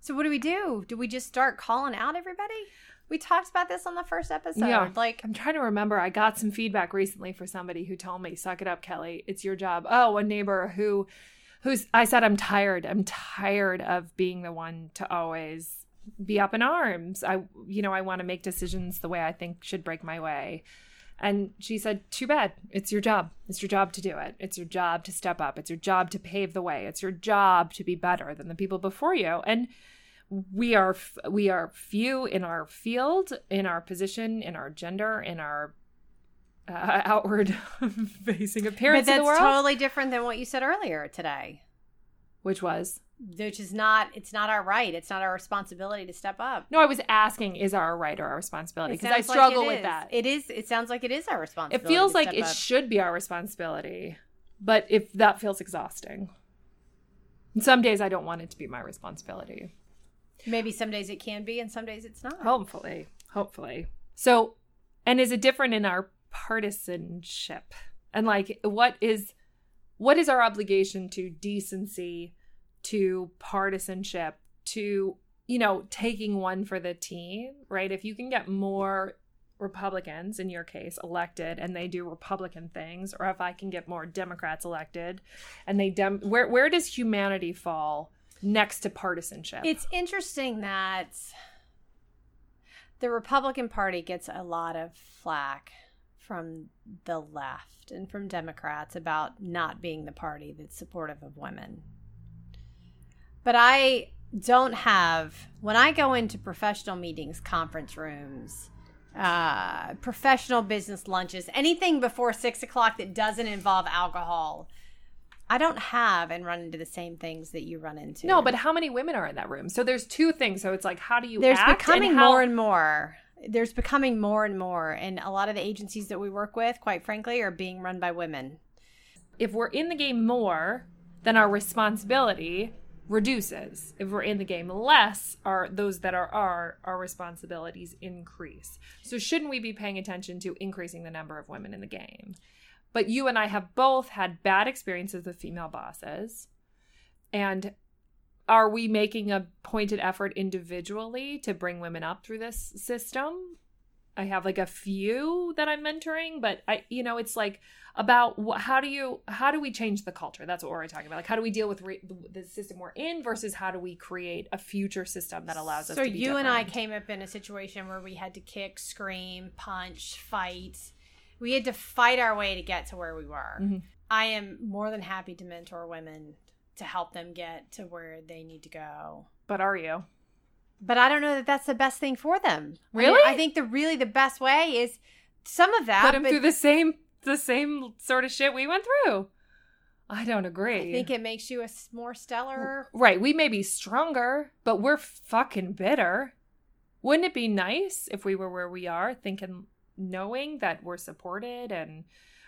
Speaker 2: So what do we do? Do we just start calling out everybody? We talked about this on the first episode.
Speaker 1: Yeah.
Speaker 2: Like
Speaker 1: I'm trying to remember. I got some feedback recently for somebody who told me, "Suck it up, Kelly. It's your job." Oh, a neighbor who, who's I said, "I'm tired. I'm tired of being the one to always be up in arms. I, you know, I want to make decisions the way I think should break my way." And she said, "Too bad. It's your job. It's your job to do it. It's your job to step up. It's your job to pave the way. It's your job to be better than the people before you." And we are f- we are few in our field, in our position, in our gender, in our uh, *laughs* outward *laughs* facing appearance.
Speaker 2: but that's
Speaker 1: in the world,
Speaker 2: totally different than what you said earlier today.
Speaker 1: which was
Speaker 2: Which is not it's not our right. It's not our responsibility to step up.
Speaker 1: no. I was asking, is our right or our responsibility? Because I
Speaker 2: sounds like
Speaker 1: struggle with
Speaker 2: is.
Speaker 1: that.
Speaker 2: It is it sounds like it is our responsibility
Speaker 1: It
Speaker 2: feels
Speaker 1: like it
Speaker 2: up.
Speaker 1: should be our responsibility, but if that feels exhausting, some days I don't want it to be my responsibility.
Speaker 2: Maybe some days it can be and some days it's not.
Speaker 1: Hopefully, hopefully. So, and is it different in our partisanship? And like, what is what is our obligation to decency, to partisanship, to you know taking one for the team, right? If you can get more Republicans in your case elected and they do Republican things, or if I can get more Democrats elected and they dem where where does humanity fall next to partisanship?
Speaker 2: It's interesting that the Republican Party gets a lot of flack from the left and from Democrats about not being the party that's supportive of women. But I don't have, when I go into professional meetings, conference rooms, uh, professional business lunches, anything before six o'clock that doesn't involve alcohol, I don't have and run into the same things that you run into.
Speaker 1: No, but how many women are in that room? So there's two things. So it's like, how do you
Speaker 2: there's becoming
Speaker 1: and how-
Speaker 2: more and more there's becoming more and more and a lot of the agencies that we work with quite frankly are being run by women
Speaker 1: if we're in the game more, then our responsibility reduces. If we're in the game less, our those that are our our responsibilities increase. So shouldn't we be paying attention to increasing the number of women in the game? But you and I have both had bad experiences with female bosses. And are we making a pointed effort individually to bring women up through this system? I have like a few that I'm mentoring, but I, you know, it's like about wh- how do you, how do we change the culture? That's what we're talking about. Like, how do we deal with re- the, system we're in versus how do we create a future system that allows us
Speaker 2: so
Speaker 1: to be
Speaker 2: you and i came up in a situation where we had to kick scream punch fight we had to fight our way to get to where we were
Speaker 1: Mhm.
Speaker 2: i am more than happy to mentor women to help them get to where they need to go
Speaker 1: But are you?
Speaker 2: but I don't know that that's the best thing for them. I
Speaker 1: Really?
Speaker 2: I, think the really the best way is some of that.
Speaker 1: Put them
Speaker 2: but
Speaker 1: through the same, the same sort of shit we went through. I don't agree.
Speaker 2: I think it makes you a more stellar.
Speaker 1: Right. We may be stronger, but we're fucking bitter. Wouldn't it be nice if we were where we are, thinking, knowing that we're supported and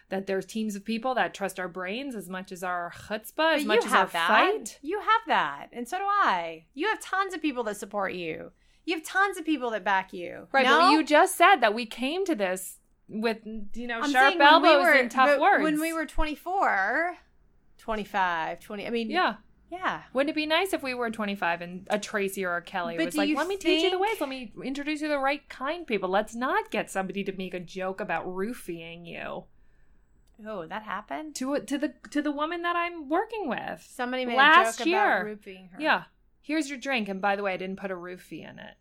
Speaker 1: that there's teams of people that trust our brains as much as our chutzpah, as
Speaker 2: But
Speaker 1: much
Speaker 2: you
Speaker 1: as our
Speaker 2: have that.
Speaker 1: fight?
Speaker 2: You have that, and so do I. You have tons of people that support you. You have tons of people that back you.
Speaker 1: Right.
Speaker 2: No?
Speaker 1: But you just said that we came to this with, you know,
Speaker 2: I'm
Speaker 1: sharp
Speaker 2: when we were-
Speaker 1: and tough words.
Speaker 2: When we were 24, 25, 20. I mean,
Speaker 1: yeah.
Speaker 2: Yeah.
Speaker 1: Wouldn't it be nice if we were 25 and a Tracy or a Kelly
Speaker 2: But
Speaker 1: was like, let me teach you the ways. Let me introduce you to the right kind people. Let's not get somebody to make a joke about roofing you.
Speaker 2: Oh, that happened.
Speaker 1: to to the to the woman that I'm working with.
Speaker 2: Somebody made
Speaker 1: Last
Speaker 2: a joke
Speaker 1: year.
Speaker 2: about roofing her.
Speaker 1: Yeah, here's your drink, and by the way, I didn't put a roofie in it.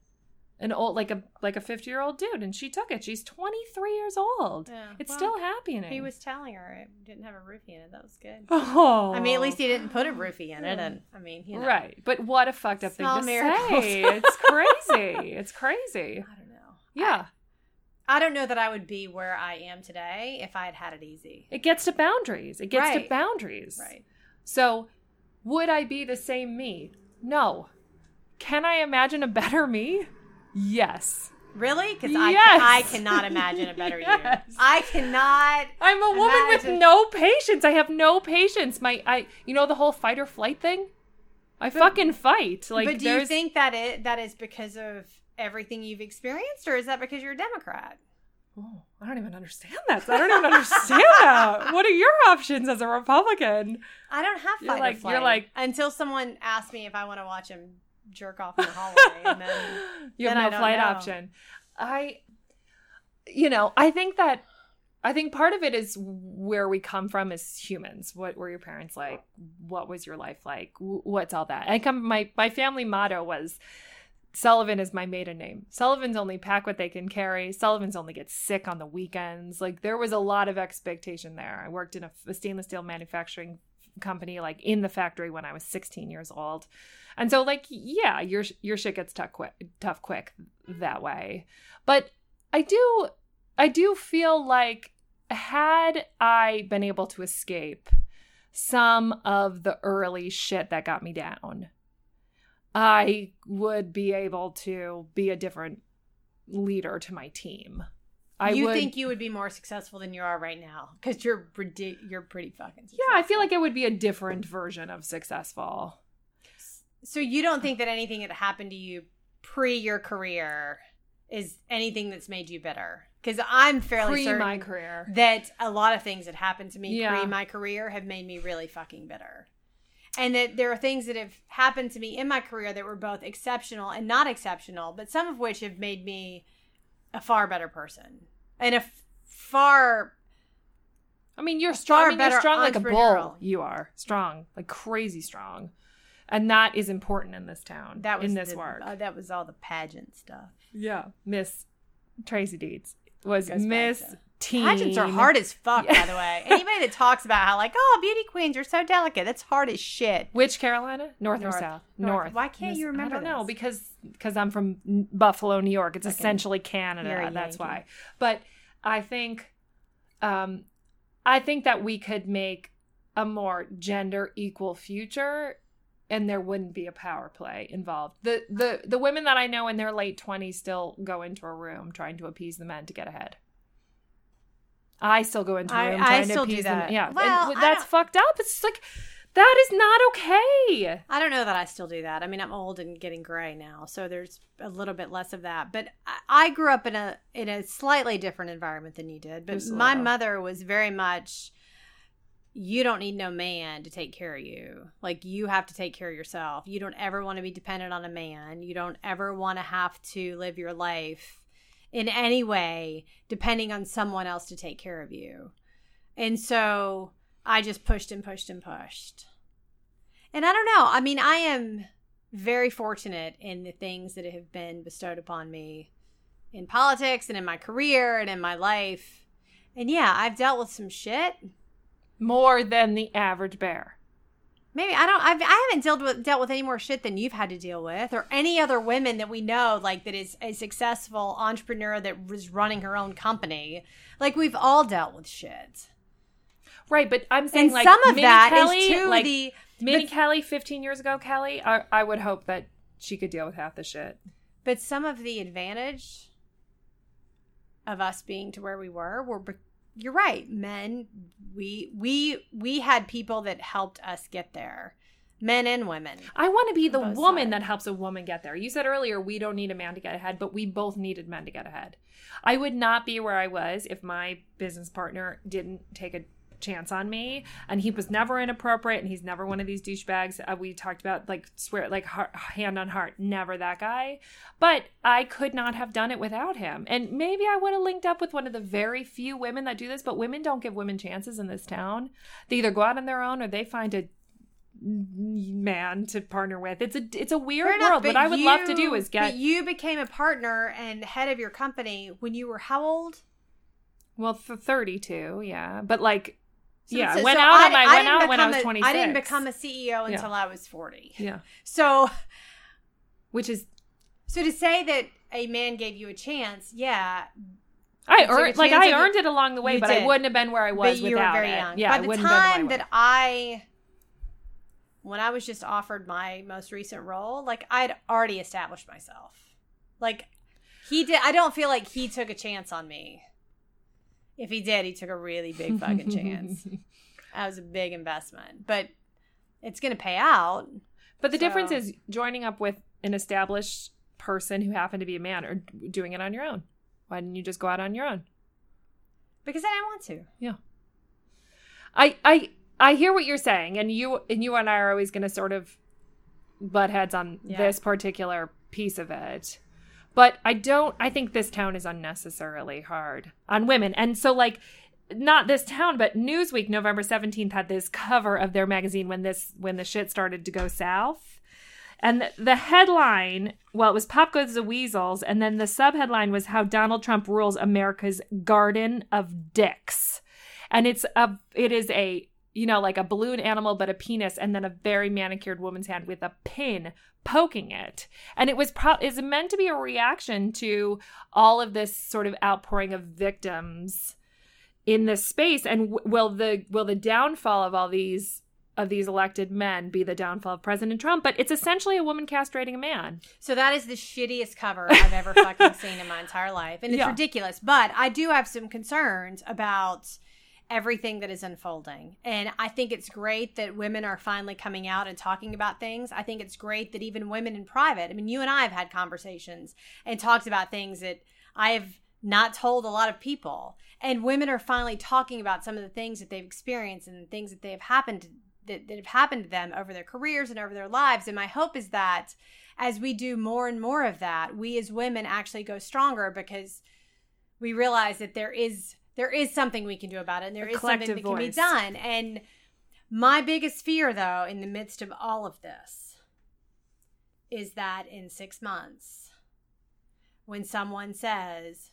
Speaker 1: An old like a like a 50 year old dude, and she took it. She's 23 years old.
Speaker 2: Yeah.
Speaker 1: It's
Speaker 2: Well,
Speaker 1: still happening.
Speaker 2: He was telling her it didn't have a roofie in it. That was good. *laughs*
Speaker 1: Oh,
Speaker 2: I mean, at least he didn't put a roofie in it, and I mean, you know,
Speaker 1: right. But what a fucked up thing to
Speaker 2: miracles.
Speaker 1: say. *laughs* it's *laughs* crazy. It's crazy.
Speaker 2: I don't know.
Speaker 1: Yeah,
Speaker 2: I don't know that I would be where I am today if I had had it easy.
Speaker 1: it gets to boundaries. It gets to boundaries.
Speaker 2: Right.
Speaker 1: So, would I be the same me? No. can I imagine a better me? Yes.
Speaker 2: Really? Because
Speaker 1: Yes.
Speaker 2: I, I cannot imagine a better *laughs*
Speaker 1: Yes.
Speaker 2: you. I cannot.
Speaker 1: I'm a woman
Speaker 2: Imagine-
Speaker 1: with no patience. I have no patience. My I you know the whole fight or flight thing? I fucking fight. Like
Speaker 2: but do you think that it that is because of everything you've experienced, or is that because you're a Democrat?
Speaker 1: Oh, I don't even understand that. I don't even understand that. *laughs* What are your options as a Republican?
Speaker 2: I don't have
Speaker 1: You're
Speaker 2: fight
Speaker 1: like-
Speaker 2: or flight
Speaker 1: you're like-
Speaker 2: until someone asks me if I want to watch him jerk off in the hallway, and then *laughs*
Speaker 1: you have
Speaker 2: then
Speaker 1: no flight
Speaker 2: know.
Speaker 1: option. I, you know, I think that, I think part of it is where we come from as humans. What were your parents like? What was your life like? What's all that? I come. My my family motto was. Sullivan is my maiden name. Sullivan's only pack what they can carry. Sullivan's only get sick on the weekends. Like there was a lot of expectation there. I worked in a, a stainless steel manufacturing company, like in the factory when I was 16 years old. And so, like, yeah, your your shit gets tough quick, tough quick that way. But I do, I do feel like had I been able to escape some of the early shit that got me down, I would be able to be a different leader to my team. I
Speaker 2: you
Speaker 1: would,
Speaker 2: think you would be more successful than you are right now because you're pretty, you're pretty fucking. Successful.
Speaker 1: yeah, I feel like it would be a different version of successful.
Speaker 2: So you don't think that anything that happened to you pre your career is anything that's made you bitter? Because I'm fairly
Speaker 1: Pre
Speaker 2: certain
Speaker 1: my career.
Speaker 2: that a lot of things that happened to me
Speaker 1: Yeah.
Speaker 2: pre my career have made me really fucking bitter. And that there are things that have happened to me in my career that were both exceptional and not exceptional, but some of which have made me a far better person and a f- far
Speaker 1: I mean, you're strong. I mean, you're strong like a bull. You are strong, like crazy strong, and that is important in this town.
Speaker 2: that was
Speaker 1: in this
Speaker 2: the-
Speaker 1: work.
Speaker 2: uh, that was all the pageant stuff.
Speaker 1: yeah, Miss Tracy Dietz was Miss Teen.
Speaker 2: Pageants are hard as fuck,
Speaker 1: Yeah.
Speaker 2: by the way. Anybody that *laughs* talks about how like, oh, beauty queens are so delicate, that's hard as shit.
Speaker 1: Which Carolina? North,
Speaker 2: North.
Speaker 1: or South?
Speaker 2: North. Why can't you remember
Speaker 1: I don't know because because I'm from Buffalo, New York. It's
Speaker 2: Okay.
Speaker 1: essentially Canada. That's why. But I think, um, I think that we could make a more gender equal future, and there wouldn't be a power play involved. The the the women that I know in their late twenties still go into a room trying to appease the men to get ahead. I still go into
Speaker 2: I-
Speaker 1: room
Speaker 2: I
Speaker 1: trying
Speaker 2: still
Speaker 1: to
Speaker 2: do that.
Speaker 1: them. Yeah,
Speaker 2: Well, I
Speaker 1: that's fucked up. It's like that is not okay.
Speaker 2: I don't know that I still do that. I mean, I'm old and getting gray now, so there's a little bit less of that. But I- grew up in a in a slightly different environment than you did. But my mother was very much you don't need no man to take care of you. Like you have to take care of yourself. You don't ever want to be dependent on a man. You don't ever want to have to live your life in any way depending on someone else to take care of you. And so I just pushed and pushed and pushed. And I don't know. I mean, I am very fortunate in the things that have been bestowed upon me in politics and in my career and in my life. And yeah, I've dealt with some shit.
Speaker 1: More than the average bear.
Speaker 2: Maybe I don't. I've, I haven't dealt with dealt with any more shit than you've had to deal with, or any other women that we know, like that is a successful entrepreneur that was running her own company. Like we've all dealt with shit,
Speaker 1: Right, but I'm saying
Speaker 2: and
Speaker 1: like
Speaker 2: some of
Speaker 1: Minnie
Speaker 2: that is
Speaker 1: Kelly,
Speaker 2: to
Speaker 1: like
Speaker 2: the.
Speaker 1: Minnie
Speaker 2: but-
Speaker 1: Kelly 15 years ago, Kelly, I, I would hope that she could deal with half the shit.
Speaker 2: But some of the advantage of us being to where we were were you're right, men we we we had people that helped us get there. Men and women.
Speaker 1: I want to be the woman
Speaker 2: sides.
Speaker 1: that helps a woman get there. You said earlier we don't need a man to get ahead, but we both needed men to get ahead. I would not be where I was if my business partner didn't take a chance on me. And he was never inappropriate and he's never one of these douchebags. Uh, we talked about like swear like heart, hand on heart never that guy. But i could not have done it without him. And maybe i would have linked up with one of the very few women that do this but women don't give women chances in this town. They either go out on their own or they find a man to partner with. It's a it's a weird
Speaker 2: enough,
Speaker 1: world. What
Speaker 2: but
Speaker 1: i would love to do is get
Speaker 2: But you became a partner and head of your company when you were how old?
Speaker 1: well for 32 yeah. But like
Speaker 2: So-
Speaker 1: yeah went
Speaker 2: so
Speaker 1: out
Speaker 2: I- I
Speaker 1: went out when i was 26
Speaker 2: I didn't become a CEO until I was 40.
Speaker 1: yeah
Speaker 2: So
Speaker 1: which is
Speaker 2: so to say that a man gave you a chance, yeah,
Speaker 1: I earned like I earned it along the way, but I wouldn't have been where I was
Speaker 2: but you were very
Speaker 1: it.
Speaker 2: young.
Speaker 1: Yeah,
Speaker 2: By the
Speaker 1: wouldn't have been
Speaker 2: time
Speaker 1: I
Speaker 2: that I when I was just offered my most recent role, like I'd already established myself. Like he did I don't feel like he took a chance on me. If he did, he took a really big fucking chance. *laughs* That was a big investment. But it's going to pay out.
Speaker 1: But the
Speaker 2: So-
Speaker 1: difference is joining up with an established person who happened to be a man or doing it on your own. Why didn't you just go out on your own?
Speaker 2: Because I didn't want to. Yeah.
Speaker 1: I I I hear what you're saying, and you and you and I are always going to sort of butt heads on
Speaker 2: Yeah.
Speaker 1: this particular piece of it. But I don't. I think this town is unnecessarily hard on women, and so like. Not this town, but Newsweek, November seventeenth, had this cover of their magazine when this when the shit started to go south, and the headline, well, it was "Pop Goes the Weasels," and then the subheadline was "How Donald Trump Rules America's Garden of Dicks." and it's a it is a you know like a balloon animal but a penis and then a very manicured woman's hand with a pin poking it and it was pro- is meant to be a reaction to all of this sort of outpouring of victims in this space and w- will the will the downfall of all these of these elected men be the downfall of President Trump but it's essentially a woman castrating a man
Speaker 2: So that is the shittiest cover I've ever fucking seen in my entire life. And it's *laughs*
Speaker 1: Yeah.
Speaker 2: ridiculous. But I do have some concerns about everything that is unfolding. And I think it's great that women are finally coming out and talking about things. I think it's great that even women in private, I mean, you and I have had conversations and talked about things that I have not told a lot of people. And women are finally talking about some of the things that they've experienced and the things that they have happened that, that have happened to them over their careers and over their lives. And my hope is that as we do more and more of that, we as women actually go stronger because we realize that there is there is something we can do about it and there
Speaker 1: A
Speaker 2: is something that can be done. And my biggest fear though in the midst of all of this is that in 6 months when someone says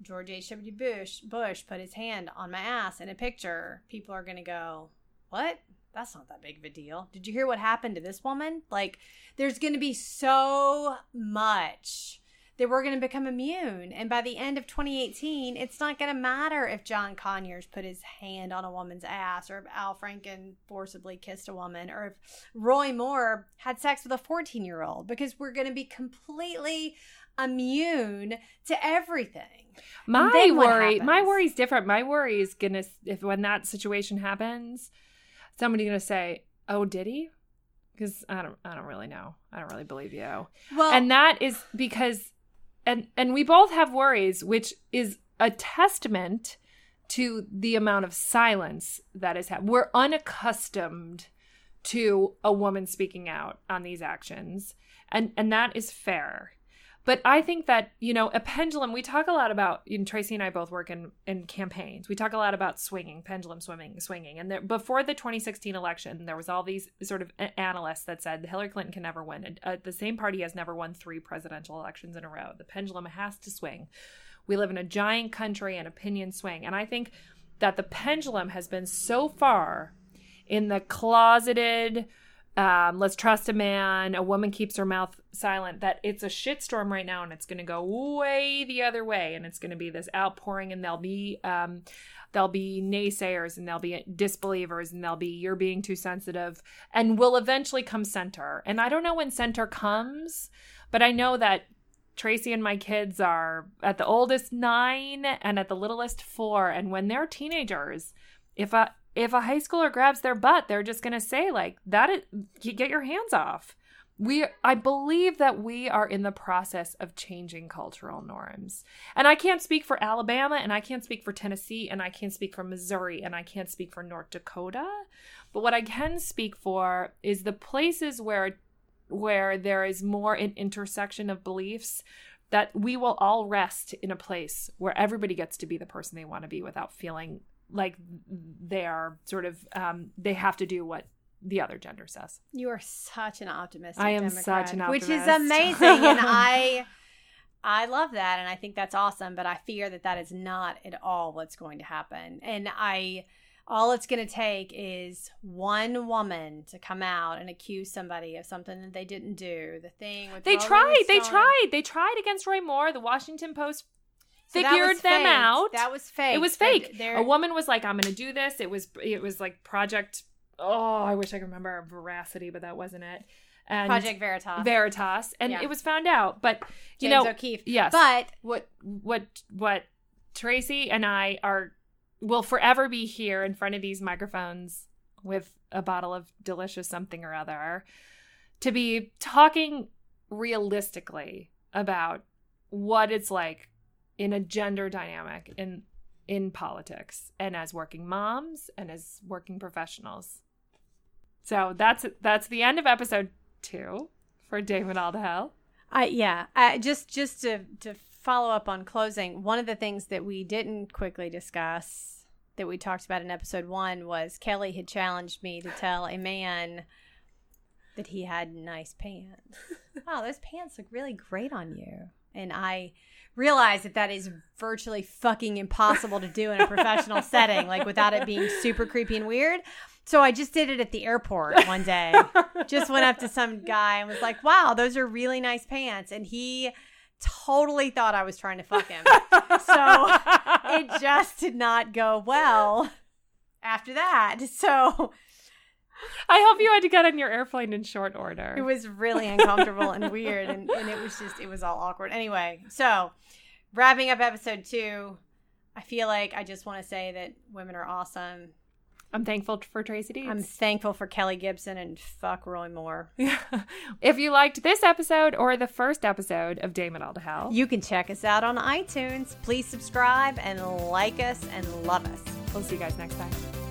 Speaker 2: George H.W. Bush Bush put his hand on my ass in a picture, people are going to go, "What? That's not that big of a deal. Did you hear what happened to this woman?" Like there's going to be so much that we're going to become immune. And by the end of 2018, it's not going to matter if John Conyers put his hand on a woman's ass or if Al Franken forcibly kissed a woman or if Roy Moore had sex with a 14 year old because we're going to be completely immune to everything.
Speaker 1: My worry, my worry is different. My worry is gonna if when that situation happens, somebody's gonna say, "Oh, did he?" Because I don't, I don't really know. I don't really believe you.
Speaker 2: Well,
Speaker 1: and that is because, and and we both have worries, which is a testament to the amount of silence that is happening. We're unaccustomed to a woman speaking out on these actions, and and that is fair. But I think that, you know, a pendulum, we talk a lot about, know, Tracy and I both work in, in campaigns. We talk a lot about swinging, pendulum swimming, swinging. And there, before the 2016 election, there was all these sort of analysts that said Hillary Clinton can never win. Uh, the same party has never won three presidential elections in a row. The pendulum has to swing. We live in a giant country and opinions swing. And I think that the pendulum has been so far in the closeted, um, let's trust a man, a woman keeps her mouth silent, that it's a shitstorm right now and it's going to go way the other way. And it's going to be this outpouring and there'll be, um, there'll be naysayers and there'll be disbelievers and there'll be you're being too sensitive and will eventually come center. And I don't know when center comes, but I know that Tracy and my kids are at the oldest nine and at the littlest four. And when they're teenagers, if a if a high schooler grabs their butt, they're just gonna say like that. Is, get your hands off. We, I believe that we are in the process of changing cultural norms, and I can't speak for Alabama, and I can't speak for Tennessee, and I can't speak for Missouri, and I can't speak for North Dakota. But what I can speak for is the places where where there is more an intersection of beliefs that we will all rest in a place where everybody gets to be the person they want to be without feeling like they are sort of um, they have to do what the other gender says.
Speaker 2: You are such an optimistic.
Speaker 1: I am
Speaker 2: Democrat,
Speaker 1: such an optimist,
Speaker 2: which is amazing, and *laughs* I, I love that, and I think that's awesome. But I fear that that is not at all what's going to happen, and I, all it's going to take is one woman to come out and accuse somebody of something that they didn't do. The thing with
Speaker 1: They tried. They tried. They tried against Roy Moore. The Washington Post figured
Speaker 2: was
Speaker 1: them out.
Speaker 2: That was fake.
Speaker 1: it was fake. A woman was like, "I'm going to do this." It was it was like Project oh, I wish I could remember Veracity, but that wasn't it. And
Speaker 2: Project Veritas.
Speaker 1: Veritas, and
Speaker 2: Yeah.
Speaker 1: it was found out. But you
Speaker 2: James
Speaker 1: know,
Speaker 2: O'Keefe.
Speaker 1: yes,
Speaker 2: But
Speaker 1: what what what Tracy and I are will forever be here in front of these microphones with a bottle of delicious something or other to be talking realistically about what it's like in a gender dynamic in in politics and as working moms and as working professionals. So that's that's the end of episode 2 for David Aldahell.
Speaker 2: I yeah, I, just just to to follow up on closing, one of the things that we didn't quickly discuss that we talked about in episode one was Kelly had challenged me to tell a man that he had nice pants. *laughs* wow, those pants look really great on you, and I realized that that is virtually fucking impossible to do in a professional *laughs* setting, like without it being super creepy and weird. So I just did it at the airport one day *laughs* just went up to some guy and was like, "Wow, those are really nice pants," and he totally thought I was trying to fuck him. So it *laughs* just did not go well after that. So
Speaker 1: I hope you had to get on your airplane in short order.
Speaker 2: it was really uncomfortable and weird, and, and it was just it was all awkward. Anyway, so wrapping up episode two, I feel like I just want to say that women are awesome.
Speaker 1: I'm thankful for Tracy Dietz.
Speaker 2: I'm thankful for Kelly Gibson and fuck Roy Moore. *laughs*
Speaker 1: if you liked this episode or the first episode of Damon All to Hell,
Speaker 2: You can check us out on iTunes. Please subscribe and like us and love us.
Speaker 1: we'll see you guys next time.